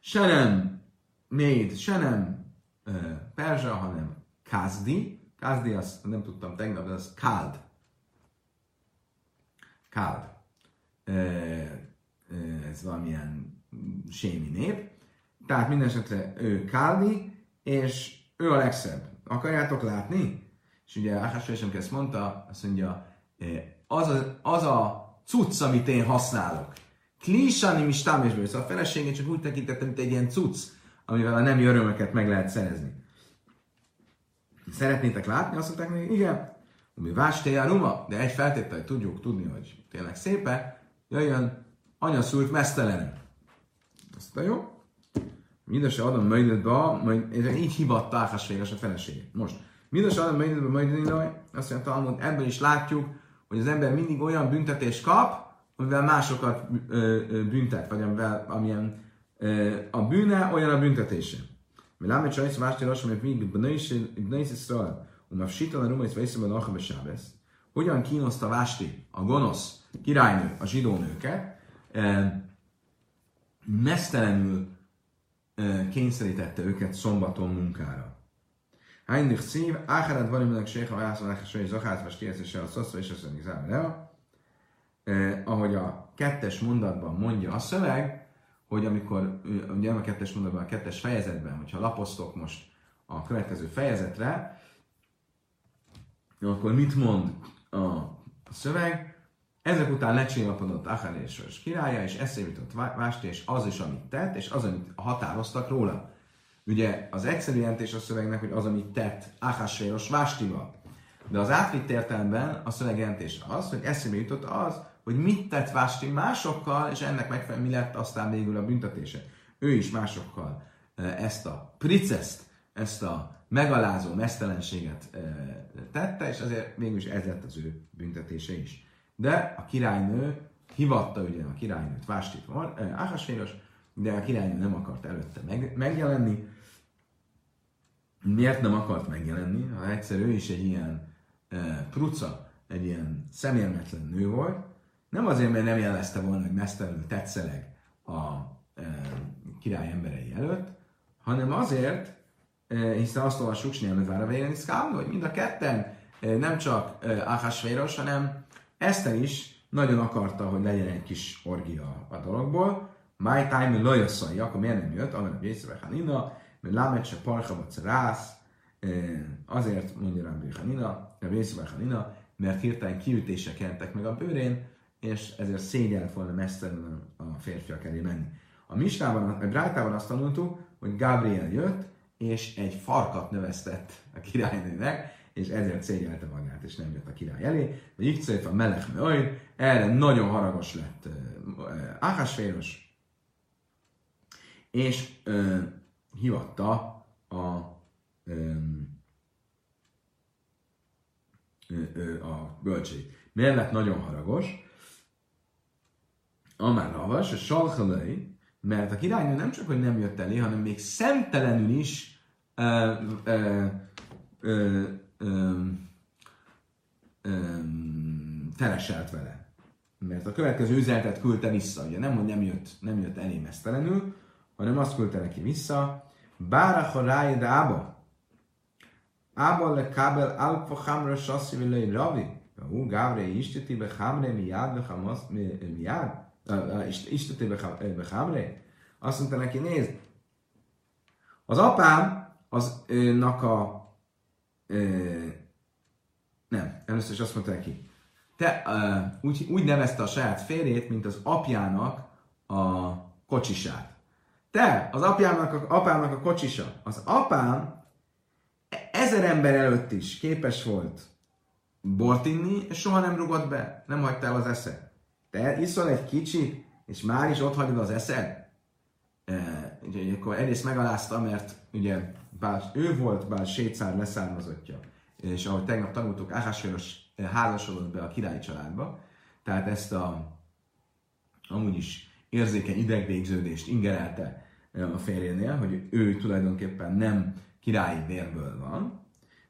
se nem méd, se nem eh, perzsa, hanem kázdi. Kázdi, azt nem tudtam tegnap, de az káld. Káld. Ez valamilyen sémi nép. Tehát minden esetre ő káldi, és ő a legszebb. Akarjátok látni? És ugye Ahasvésem ezt mondta, azt mondja, az a, az a cucc, amit én használok. Klísani is támésből, szóval a feleségét csak úgy tekintettem, mint egy ilyen cucc, amivel a nemi örömöket meg lehet szerezni. Szeretnétek látni? Azt mondták hogy igen. Mi a ruma, de egy feltétel, tudjuk tudni, hogy tényleg szépe, jöjjön anyaszült mesztelenül. Azt mondta, jó? Mindese adom möjdödbe, majd így hivatta Áhásvéres a feleségét. Most, mindese adom möjdödbe möjdödinaj, azt mondja Talmud, ebből is látjuk, hogy az ember mindig olyan büntetést kap, amivel másokat büntet, vagy amivel, amilyen a bűne, olyan a büntetése. Mi lámé csajsz vásti lassan, mert még Bnei Israel, um a sítana rumaisz veszélyben a sábesz, hogyan kínoszta Vásti, a gonosz királynő, a zsidó mesztelenül kényszerítette őket szombaton munkára. Heinrich szív, áhárad van imileg séha, válaszol hogy zahát, vagy kieszese a szoszva, és azt mondja, ahogy a kettes mondatban mondja a szöveg, hogy amikor, ugye a kettes mondatban, a kettes fejezetben, hogyha lapoztok most a következő fejezetre, akkor mit mond a szöveg? Ezek után lecsillapodott Achelésös királya, és eszébe jutott Vásti, és az is, amit tett, és az, amit határoztak róla. Ugye az egyszerű jelentés a szövegnek, hogy az, amit tett Achasvéros Vástival. De az átvitt értelemben a szövegjelentés az, hogy eszébe jutott az, hogy mit tett Vásti másokkal, és ennek megfelelően mi lett aztán végül a büntetése. Ő is másokkal ezt a priceszt, ezt a megalázó mesztelenséget tette, és azért mégis ez lett az ő büntetése is. De a királynő hivatta ugye a királynőt Vástit Áhasvéros, de a királynő nem akart előtte meg, megjelenni. Miért nem akart megjelenni? Ha egyszer ő is egy ilyen e, pruca, egy ilyen szemérmetlen nő volt, nem azért, mert nem jelezte volna, hogy mesztelenül tetszeleg a e, király emberei előtt, hanem azért, e, hiszen azt olvassuk, Snyelmet vár a hogy mind a ketten e, nem csak e, Ahasvéros, hanem Eszter is nagyon akarta, hogy legyen egy kis orgia a dologból. My time lojasszai, akkor miért nem jött? Amely a Bészre Hanina, mert lámet se parcha rász, azért mondja Rabbi Hanina, a Bészre Hanina, mert hirtelen kiütések keltek meg a bőrén, és ezért szégyelt volna mesztelenül a férfiak elé menni. A Misnában, a Brájtában azt tanultuk, hogy Gabriel jött, és egy farkat növesztett a királynőnek, és ezért szégyelte magát, és nem jött a király elé. Vagy így a melech meoid, erre nagyon haragos lett Áhásféros, és uh, hivatta a um, a bölcsét. Miért lett nagyon haragos? Amár Ravas, a Salchalai, mert a királynő nem csak, hogy nem jött elé, hanem még szemtelenül is uh, uh, uh, öm, tereselt vele. Mert a következő üzenetet küldte vissza. Ugye nem, hogy nem jött, nem jött elé mesztelenül, hanem azt küldte neki vissza. Bárach a rájed ába. Ába le kábel alfa hamra sasszi vilai ravi. Hú, Gávré isteti be hamre miád be miád. Isteti be hamre. Azt mondta neki, nézd, az apám aznak nem, először is azt mondta neki, te uh, úgy, úgy nevezte a saját férjét, mint az apjának a kocsisát. Te, az apjának a, apámnak a kocsisa. Az apám ezer ember előtt is képes volt bort inni, és soha nem rugott be, nem hagyta el az eszed. Te iszol egy kicsit, és már is ott hagyod az eszed? E, ugye, akkor egyrészt megalázta, mert ugye bár ő volt, bár sétszár leszármazottja, és ahogy tegnap tanultuk, Áhásvéros házasodott be a királyi családba, tehát ezt a amúgy is érzékeny idegvégződést ingerelte a férjénél, hogy ő tulajdonképpen nem királyi vérből van,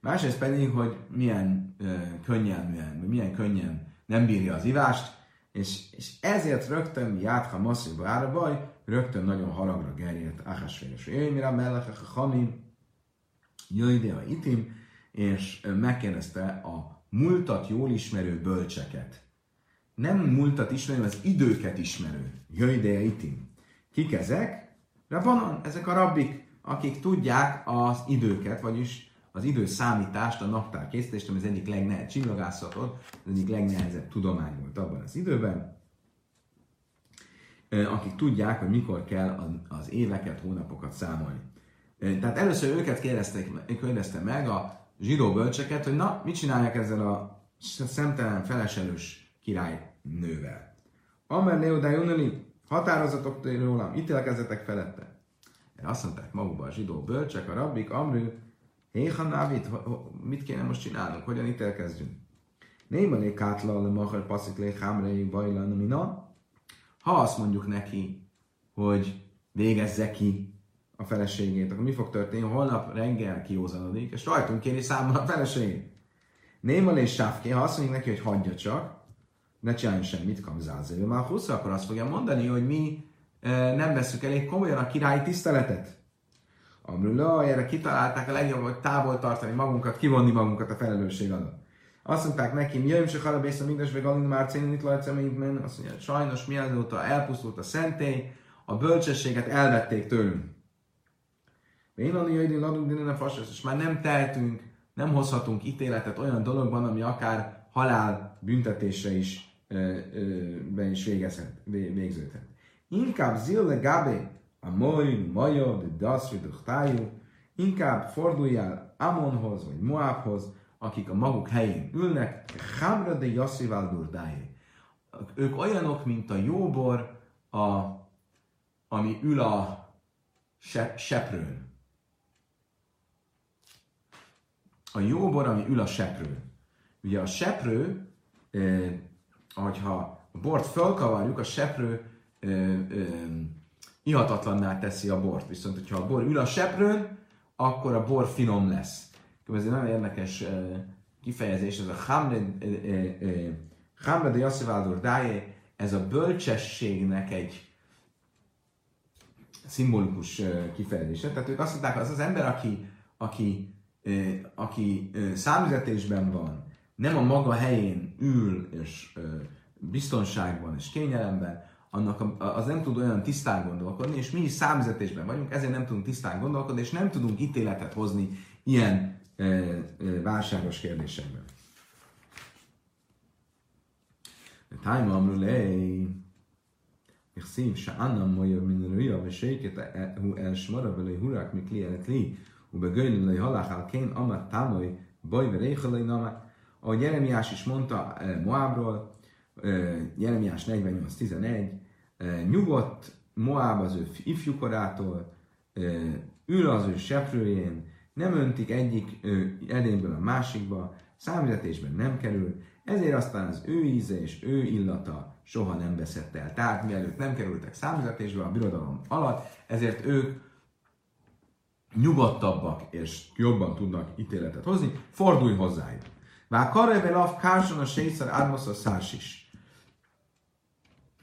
másrészt pedig, hogy milyen uh, könnyelműen, milyen könnyen nem bírja az ivást, és, és ezért rögtön Masszíba ára baj, rögtön nagyon haragra gerjedt Áhásvéros. Jöjj, mire mellek a Hamim, jöjj, de a itim, és megkérdezte a múltat jól ismerő bölcseket. Nem múltat ismerő, az időket ismerő. Jöjj, de itim. Kik ezek? Rabbanon, ezek a rabbik, akik tudják az időket, vagyis az idő számítást, a naptár készítést, ami az egyik legnehezebb csillagászatot, az egyik legnehezebb tudomány volt abban az időben, akik tudják, hogy mikor kell az éveket, hónapokat számolni. Tehát először őket kérdezték, kérdezte meg a zsidó bölcseket, hogy na, mit csinálják ezzel a szemtelen feleselős királynővel. Amer Leodai Uneli, határozatok rólam, ítélkezetek felette. Erre azt mondták magukban a zsidó bölcsek, a rabbik, Amrő, Héhan Návit, mit kéne most csinálnunk, hogyan ítélkezzünk? Némelé kátla le mahar passzik lé hámrei bajlan mina. Ha azt mondjuk neki, hogy végezze ki a feleségét, akkor mi fog történni? Holnap reggel kiózanodik, és rajtunk kéri számon a feleségét. Némelé és sávké, ha azt mondjuk neki, hogy hagyja csak, ne csináljon semmit, kamzáző, már 20 akkor azt fogja mondani, hogy mi nem veszük elég komolyan a királyi tiszteletet. Amrula, erre kitalálták a legjobb, hogy távol tartani magunkat, kivonni magunkat a felelősség alól. Azt mondták neki, jöjjön se halabész a mindes, vagy Galin már cénit lajceményt men, azt mondja, sajnos miazóta elpusztult a szentély, a bölcsességet elvették tőlünk. Én annyi jöjjön adunk dinene fasas, és már nem tehetünk, nem hozhatunk ítéletet olyan dologban, ami akár halál büntetése is, ö, ö, ben is végezhet, végződhet. Inkább zille gabe a moin, daszri, de inkább forduljál Amonhoz vagy Moabhoz, akik a maguk helyén ülnek, Hamra de Yassival Durdájé. Ők olyanok, mint a jóbor, a, ami ül a se, seprőn. A jóbor, ami ül a seprőn. Ugye a seprő, eh, hogyha a bort fölkavarjuk, a seprő eh, eh, ihatatlanná teszi a bort. Viszont, hogyha a bor ül a seprőn, akkor a bor finom lesz. Ez egy nagyon érdekes kifejezés, ez a Hamre de Yassiváldur Dáje, ez a bölcsességnek egy szimbolikus kifejezése. Tehát ők azt mondták, az az ember, aki, aki, aki számüzetésben van, nem a maga helyén ül, és biztonságban és kényelemben, annak az nem tud olyan tisztán gondolkodni, és mi is számüzetésben vagyunk, ezért nem tudunk tisztán gondolkodni, és nem tudunk ítéletet hozni ilyen válságos kérdésekben. Tájma amrulei, min rüja, ve séket hu el smara vele hurak mi kli elet li, u be göjlin lej halachál kén amat támoly, baj ve réchalai nama. Ahogy Jeremiás is mondta Moábról, Jeremiás 48.11, nyugodt Moab az ő ifjúkorától, ül az ő seprőjén, nem öntik egyik edényből a másikba, számüzetésben nem kerül, ezért aztán az ő íze és ő illata soha nem veszett el. Tehát mielőtt nem kerültek számüzetésbe a birodalom alatt, ezért ők nyugodtabbak és jobban tudnak ítéletet hozni, fordulj hozzájuk. Vár karrevel af kárson a sétszer ármosz a szárs is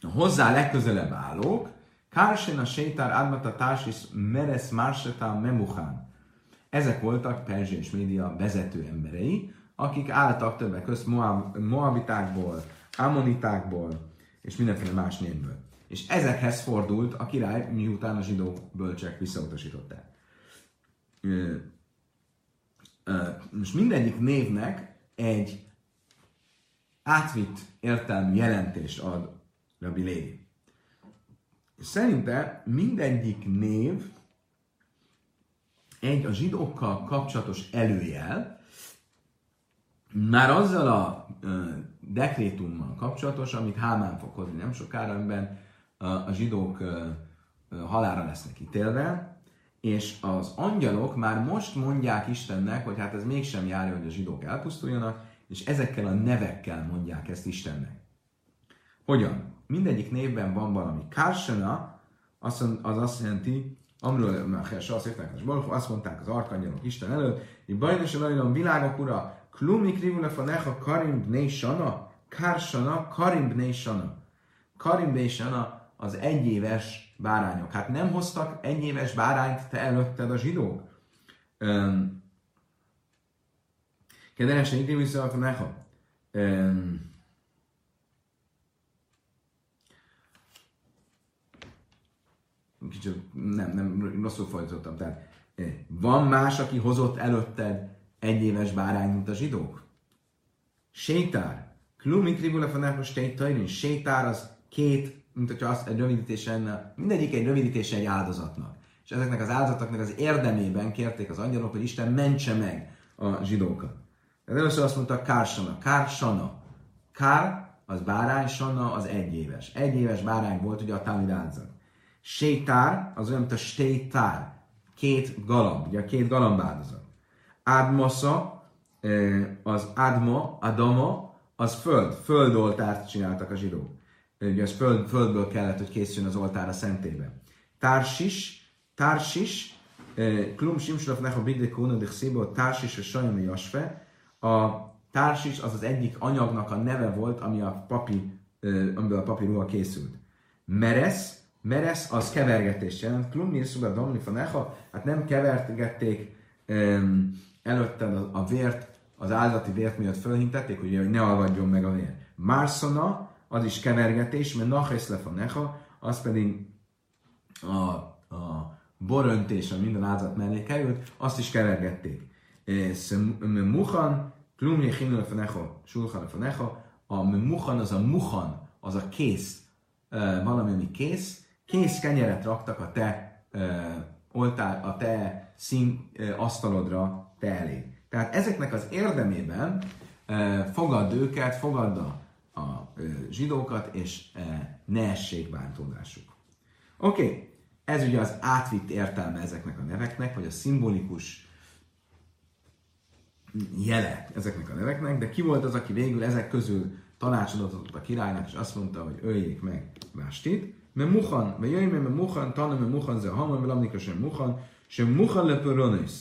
a hozzá legközelebb állók, Kársen a sétár Admata Társis Meres Mársetá Memuchán. Ezek voltak Perzsia Média vezető emberei, akik álltak többek között Moab, Moabitákból, Ammonitákból és mindenféle más névből. És ezekhez fordult a király, miután a zsidó bölcsek visszautasították. Most mindegyik névnek egy átvitt értelmű jelentést ad Rabbi Lévi. Szerinte mindegyik név egy a zsidókkal kapcsolatos előjel, már azzal a ö, dekrétummal kapcsolatos, amit Hámán fog hozni nem sokára, amiben a, zsidók ö, ö, halára lesznek ítélve, és az angyalok már most mondják Istennek, hogy hát ez mégsem járja, hogy a zsidók elpusztuljanak, és ezekkel a nevekkel mondják ezt Istennek. Hogyan? mindegyik névben van valami. Kársena, az, az azt jelenti, Amről Meches, azt írták, azt mondták az arkangyalok Isten előtt, hogy bajnos a világok ura, klumi krivule fanecha karim bnei sana, kársana, karim bnei sana. Karim bnei sana az egyéves bárányok. Hát nem hoztak egyéves bárányt te előtted a zsidók? Kedves, így vissza a fanecha kicsit nem, nem, rosszul fordítottam. Tehát eh, van más, aki hozott előtted egy éves bárány, mint a zsidók? Sétár. Klumi kribula fanákos tétajrin. Sétár az két, mint hogyha azt egy rövidítése lenne, mindegyik egy rövidítése egy áldozatnak. És ezeknek az áldozatoknak az érdemében kérték az angyalok, hogy Isten mentse meg a zsidókat. Tehát először azt mondta Kársana. Kársana. Kár az bárány, Sanna az egyéves. Egyéves bárány volt ugye a Talmud áldozat. Sétár, az olyan, mint a stétár. Két galamb, ugye két galambáldozat. Ádmosza, az Adma, Adama, az föld, földoltárt csináltak a zsidók. Ugye az föld, földből kellett, hogy készüljön az oltár a szentébe. Társis, társis, klum simsraf neha bigde kóna de szébe, társis a sajami jasfe. A társis az az egyik anyagnak a neve volt, ami a papi, amiből a papi ruha készült. Meresz, Meresz az kevergetés jelent. Klumni szuba domni faneha, hát nem kevergették um, előtte a, a vért, az áldati vért miatt fölhintették, hogy ne alvadjon meg a vér. Marszona, az is kevergetés, mert nachesz le faneha, az pedig a, a boröntés, ami minden áldozat mellé került, azt is kevergették. Muhan, klumje hinul fenecho, sulchan fenecho, a muhan az a muhan, az a kész, valami, ami kész, kész kenyeret raktak a te oltár, a te szín asztalodra te elé. Tehát ezeknek az érdemében fogadd őket, fogadd a, a zsidókat, és ne essék bántódásuk. Oké, okay. ez ugye az átvitt értelme ezeknek a neveknek, vagy a szimbolikus jele ezeknek a neveknek, de ki volt az, aki végül ezek közül tanácsot adott a királynak, és azt mondta, hogy öljék meg Vástit, tanul, mert Muhan, ze hamar, mert Lamnika sem sem Muhan lepöronis.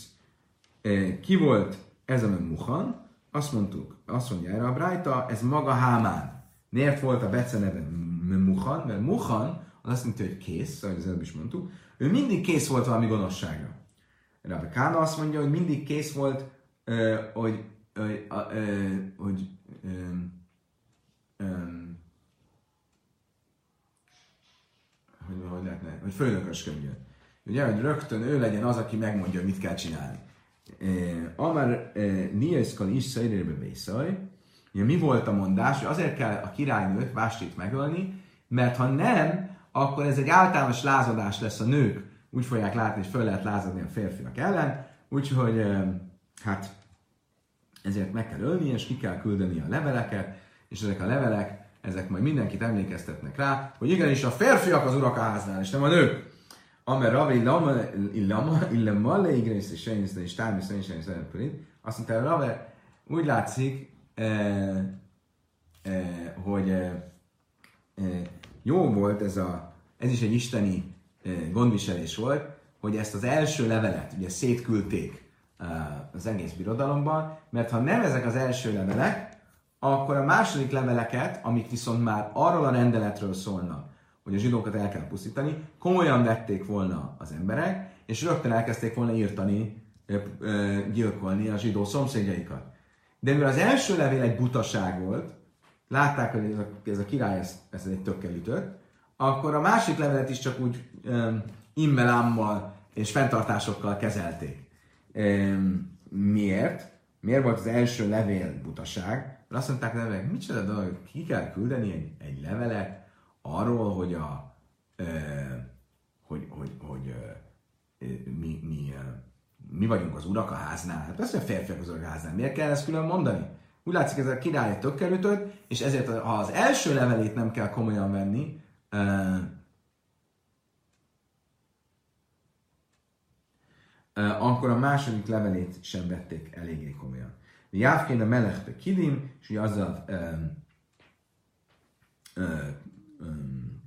Ki volt ez a Muhan? Azt mondtuk, azt mondja erre a Brájta, ez maga Hámán. Miért volt a Bece neve Muhan? Mert Muhan az azt mondja, hogy kész, ahogy az előbb is mondtuk, ő mindig kész volt valami gonoszságra. Rabbi Kána azt mondja, hogy mindig kész volt, hogy, hogy, hogy, hogy hogy, hogy lehetne, hogy főnökösködjön. Ugye, hogy rögtön ő legyen az, aki megmondja, mit kell csinálni. Amár Niaiszkal is szajrébe vészaj, ugye mi volt a mondás, hogy azért kell a királynőt, Vástit megölni, mert ha nem, akkor ez egy általános lázadás lesz a nők. Úgy fogják látni, hogy föl lehet lázadni a férfiak ellen, úgyhogy hát ezért meg kell ölni, és ki kell küldeni a leveleket, és ezek a levelek, ezek majd mindenkit emlékeztetnek rá, hogy igenis a férfiak az urak a háznál, és nem a nők. Amer Ravi illa malle igrész és sejnész, és tármi és sejnész azt mondta, Rave, úgy látszik, eh, eh, hogy eh, eh, jó volt ez a, ez is egy isteni eh, gondviselés volt, hogy ezt az első levelet ugye szétküldték eh, az egész birodalomban, mert ha nem ezek az első levelek, akkor a második leveleket, amik viszont már arról a rendeletről szólnak, hogy a zsidókat el kell pusztítani, komolyan vették volna az emberek, és rögtön elkezdték volna írtani, gyilkolni a zsidó szomszédjaikat. De mivel az első levél egy butaság volt, látták, hogy ez a, király ezt, ezt egy tökkel ütött, akkor a másik levelet is csak úgy um, immelámmal és fenntartásokkal kezelték. Miért? Miért volt az első levél butaság? Mert azt mondták levelek, micsoda dolog, ki kell küldeni egy, egy levelet arról, hogy a e, hogy, hogy, hogy e, mi, mi, e, mi vagyunk az urak a háznál. Hát persze, a férfiak az urak a háznál. Miért kell ezt külön mondani? Úgy látszik, ez a király tökkelütött, és ezért, ha az első levelét nem kell komolyan venni, akkor a második levelét sem vették eléggé komolyan. Jávként a melechbe kidim, és ugye azzal um, um,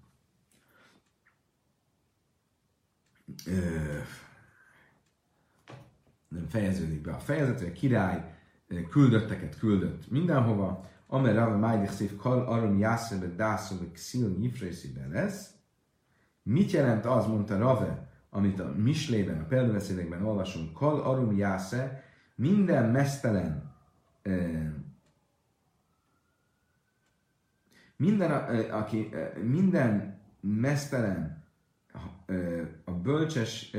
nem fejeződik be a fejezet, hogy a király küldötteket küldött mindenhova, amely Rava Májdik szív kal arum jászebe dászove xil nyifrészibe lesz. Mit jelent az, mondta Rave, amit a Mislében, a példabeszédekben olvasunk, kal arum jásze, minden mesztelen minden, aki, minden mesztelen a bölcses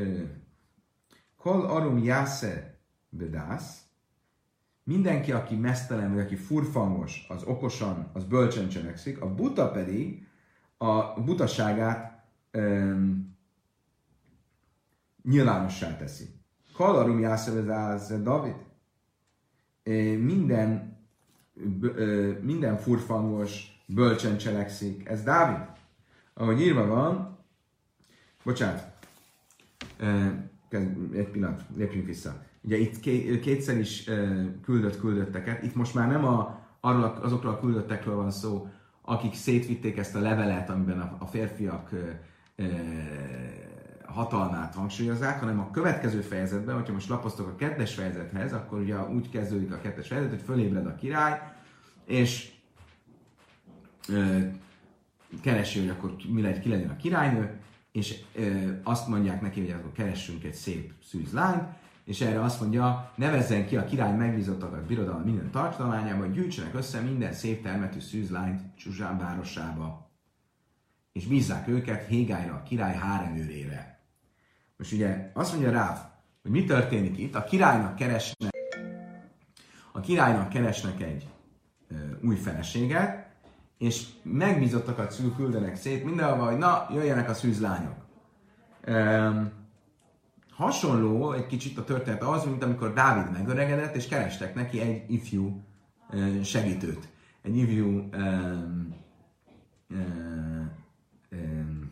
kol arum jásze bedász, mindenki, aki mesztelen, vagy aki furfangos, az okosan, az bölcsen cselekszik, a buta pedig a butaságát um, nyilvánossá teszi. Kalarum jászövezáz David. Minden, minden furfangos bölcsen cselekszik. Ez Dávid. Ahogy írva van, bocsánat, egy pillanat, lépjünk vissza. Ugye itt kétszer is küldött küldötteket, itt most már nem a, arról, azokról a küldöttekről van szó, akik szétvitték ezt a levelet, amiben a, a férfiak hatalmát hangsúlyozzák, hanem a következő fejezetben, hogyha most lapoztok a kettes fejezethez, akkor ugye úgy kezdődik a kettes fejezet, hogy fölébred a király, és ö, keresi, hogy akkor mi legyen, ki legyen a királynő, és ö, azt mondják neki, hogy akkor keressünk egy szép szűz lányt, és erre azt mondja, nevezzen ki a király megbízottakat birodalom minden tartományába, hogy gyűjtsenek össze minden szép termetű szűzlányt Csuzsán városába. és bízzák őket Hégályra, a király háremőrére. Most ugye azt mondja Ráv, hogy mi történik itt, a királynak keresnek, a királynak keresnek egy ö, új feleséget, és megbízottakat szül küldenek szét mindenhova, hogy na, jöjjenek a szűzlányok. Um, hasonló egy kicsit a történet az, mint amikor Dávid megöregedett, és kerestek neki egy ifjú uh, segítőt. Egy ifjú um, um, um,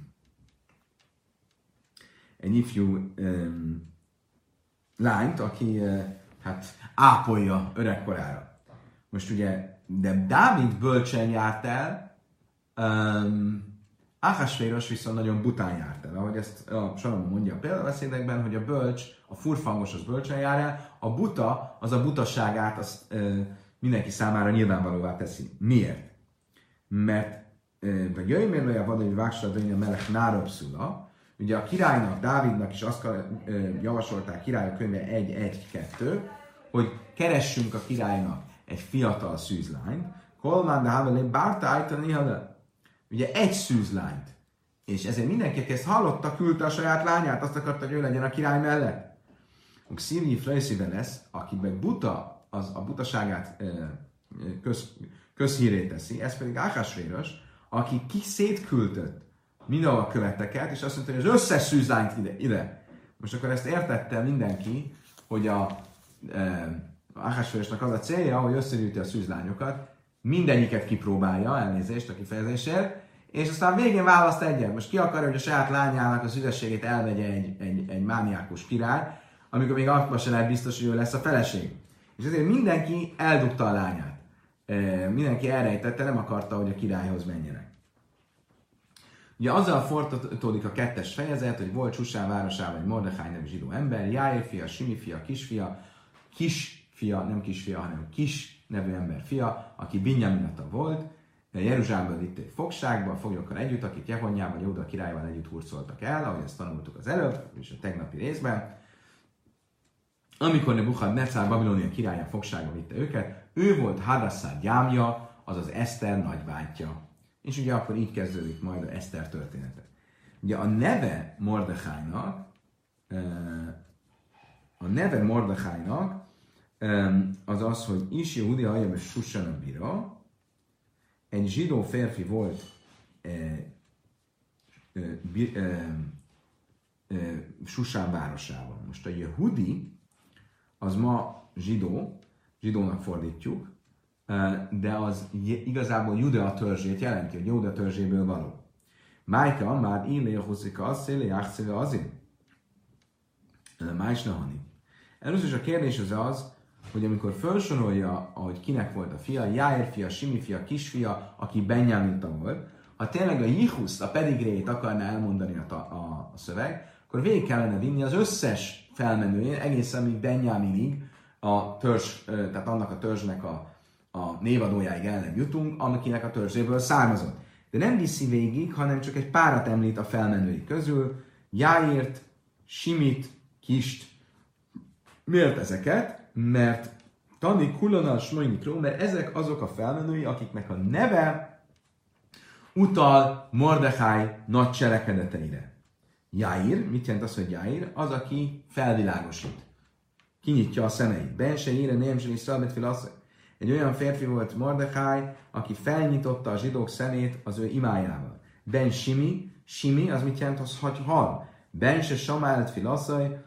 egy ifjú um, lányt, aki uh, hát ápolja öregkorára. Most ugye, de Dávid bölcsen járt el, um, Ahasvéros viszont nagyon bután járt el, ahogy ezt a Salomon mondja a példaveszédekben, hogy a bölcs, a furfangos az bölcsen jár el, a buta az a butaságát azt ö, mindenki számára nyilvánvalóvá teszi. Miért? Mert vagy jöjj mérlője van, hogy vágsadőny a melek nárobszula, ugye a királynak, Dávidnak is azt javasolták királyok könyve 1-1-2, hogy keressünk a királynak egy fiatal szűzlányt, Kolmán de Havelé Bárta állítani, ugye egy szűzlányt. És ezért mindenki, aki ezt hallotta, küldte a saját lányát, azt akarta, hogy ő legyen a király mellett. Szívnyi Fröjszíve lesz, aki meg buta, az a butaságát köz, közhírét teszi, ez pedig Ákásvéros, aki ki szétküldött mindenhol a követeket, és azt mondta, hogy az összes szűzlányt ide, ide. Most akkor ezt értette mindenki, hogy a e, az a célja, hogy összegyűjti a szűzlányokat, mindegyiket kipróbálja, elnézést a kifejezésért, és aztán végén választ egyet. Most ki akarja, hogy a saját lányának az üdességét elvegye egy, egy, egy mániákus király, amikor még abban sem lehet biztos, hogy ő lesz a feleség. És ezért mindenki eldugta a lányát. E, mindenki elrejtette, nem akarta, hogy a királyhoz menjenek. Ugye azzal fordítódik a kettes fejezet, hogy volt Susán városában egy Mordechai nevű zsidó ember, Jáér fia, Simi fia, kisfia, kisfia, nem kisfia, hanem kis nevű ember fia, aki Binyaminata volt, Jeruzsálemben vitték fogságba, a foglyokkal együtt, akik Jehonyával, Jóda királyval együtt hurcoltak el, ahogy ezt tanultuk az előbb, és a tegnapi részben. Amikor Nebuchad Necár Babilonia királya fogságba vitte őket, ő volt Hadassar gyámja, azaz Eszter nagybátyja. És ugye akkor így kezdődik majd a Eszter története. Ugye a neve Mordechainak, a neve Mordechainak az az, hogy Is Jehudi Ajam és Susana Bira, egy zsidó férfi volt Susán városában. Most a Jehudi, az ma zsidó, zsidónak fordítjuk, de az igazából Judea törzsét jelenti, hogy Judea törzséből való. Májka már illé hozzika az, szélé jákszéve azin. Májs nahani. Először is a kérdés az az, hogy amikor felsorolja, hogy kinek volt a fia, Jáér fia, Simi fia, kisfia, aki Benjaminta volt, ha tényleg a Jihuszt, a pedigrét akarná elmondani a, a, a szöveg, akkor végig kellene vinni az összes felmenőjén, egészen még Benjaminig, a törzs, tehát annak a törzsnek a, a névadójáig el nem jutunk, akinek a törzséből származott. De nem viszi végig, hanem csak egy párat említ a felmenői közül, Jáért, Simit, Kist. Miért ezeket? mert Tani Kulana Smoinikról, mert ezek azok a felmenői, akiknek a neve utal Mordechai nagy cselekedeteire. Jair, mit jelent az, hogy Jair? Az, aki felvilágosít. Kinyitja a szemeit. Ben se ére nem se az egy olyan férfi volt Mordechai, aki felnyitotta a zsidók szemét az ő imájával. Ben Simi, Simi, az mit jelent, az hogy hal. Ben se samálet filaszaj,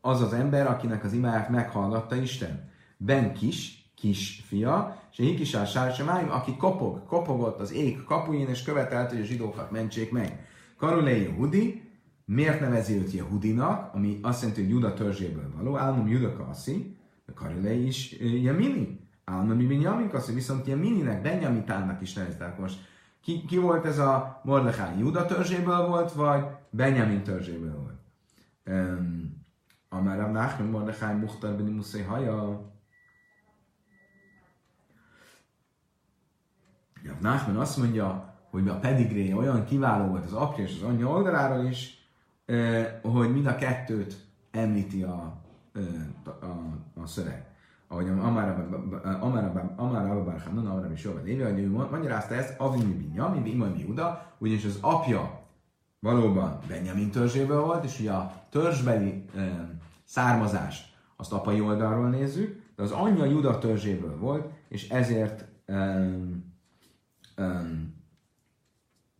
az az ember, akinek az imáját meghallgatta Isten. Ben kis, kis fia, és a hikisár sársemáim, aki kopog, kopogott az ég kapuin, és követelt, hogy a zsidókat mentsék meg. Karolei Jehudi, miért nevezi őt Jehudinak, ami azt jelenti, hogy Juda törzséből való, álmom Juda kassi, de Karolei is Jemini, álmom Benjamin kassi, viszont Jemininek, Benjamitának is neveztek most. Ki, ki volt ez a Mordechai? Juda törzséből volt, vagy Benjamin törzséből volt? Amár Rav Nachman Mordechai Muhtar ben Muszé Haja. Rav Nachman azt mondja, hogy a pedigré olyan kiváló volt az apja és az anyja oldaláról is, hogy mind a kettőt említi a, a, a, szöveg. ahogy Amár Abba Hanan, Amár is jobban éve, hogy ő magyarázta ezt, Avimi Binyami, Imami Uda, ugyanis az apja valóban Benjamin törzséből volt, és ugye a törzsbeli származást azt apai oldalról nézzük, de az anyja Juda törzséből volt, és ezért um, um,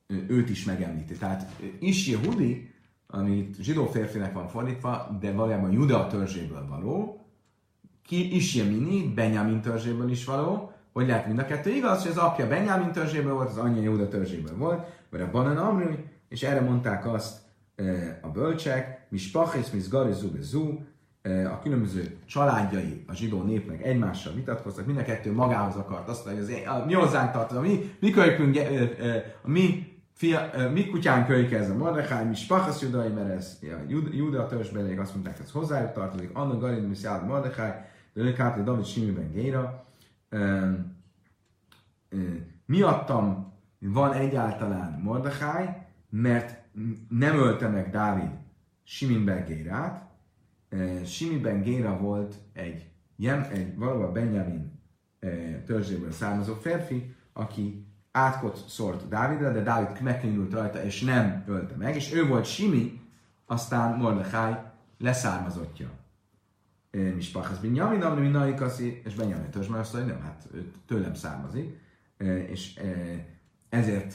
őt is megemlíti. Tehát is Jehudi, amit zsidó férfinek van fordítva, de valójában Juda törzséből való, ki is Jemini, Benjamin törzséből is való, hogy lehet mind a kettő igaz, hogy az apja Benjamin törzséből volt, az anyja Juda törzséből volt, vagy a Banan Amri, és erre mondták azt e, a bölcsek, mi spachis, mi zgari, zu, a különböző családjai a zsidó népnek egymással vitatkoztak, mind a kettő magához akart azt, hogy az én, a, mi hozzánk tartozik, a mi, mi kölykünk, a mi, fia, mi kutyán kölyke ez a Mordechai, mi spachasz judai, mert ez a Juda törzsbelék azt mondták, ez hozzájuk tartozik, annak garin, mi száll Mordechai, de ők át, David Simiben Géra. Miattam van egyáltalán Mordechai, mert nem ölte meg Dávid Simin Gérát, Simiben Géra volt egy, egy valóban Benjamin törzséből származó férfi, aki átkot szórt Dávidra, de Dávid megkényült rajta, és nem ölte meg, és ő volt Simi, aztán Mordechai leszármazottja. Mispachas Benjamin, ami Naikaszi, és Benjamin törzsben azt mondja, nem, hát tőlem származik, és ezért,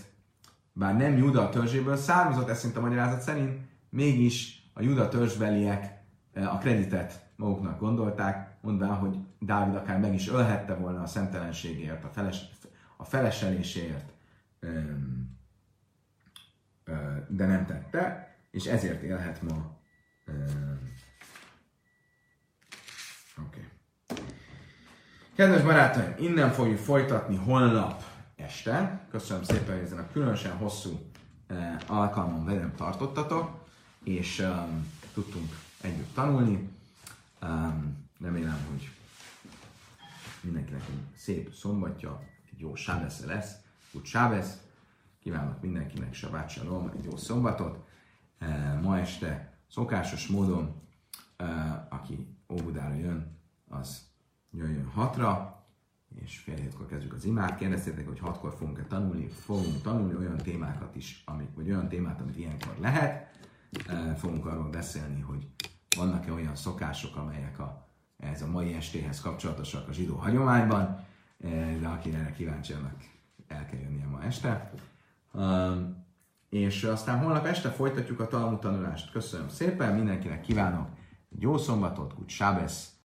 bár nem Juda törzséből származott, ezt szerint a magyarázat szerint, mégis a Juda törzsbeliek a kreditet maguknak gondolták, mondván, hogy Dávid akár meg is ölhette volna a szemtelenségért, a, feles, a feleseléséért, de nem tette, és ezért élhet ma. Oké. Okay. Kedves barátaim, innen fogjuk folytatni holnap este. Köszönöm szépen, hogy ezen a különösen hosszú alkalmon velem tartottatok, és um, tudtunk együtt tanulni. Um, remélem, hogy mindenkinek egy szép szombatja, egy jó sábesze lesz, úgy sábesz. Kívánok mindenkinek Shabbat Shalom, egy jó szombatot. Uh, ma este szokásos módon, uh, aki Óbudára jön, az jöjjön hatra, és fél hétkor kezdjük az imát. Kérdeztétek, hogy hatkor fogunk-e tanulni, fogunk tanulni olyan témákat is, amik, vagy olyan témát, amit ilyenkor lehet. Fogunk arról beszélni, hogy vannak-e olyan szokások, amelyek a, ez a mai estéhez kapcsolatosak a zsidó hagyományban, de aki erre kíváncsi, annak el kell jönnie ma este. És aztán holnap este folytatjuk a Talmud tanulást. Köszönöm szépen, mindenkinek kívánok egy jó szombatot, úgy Sábesz,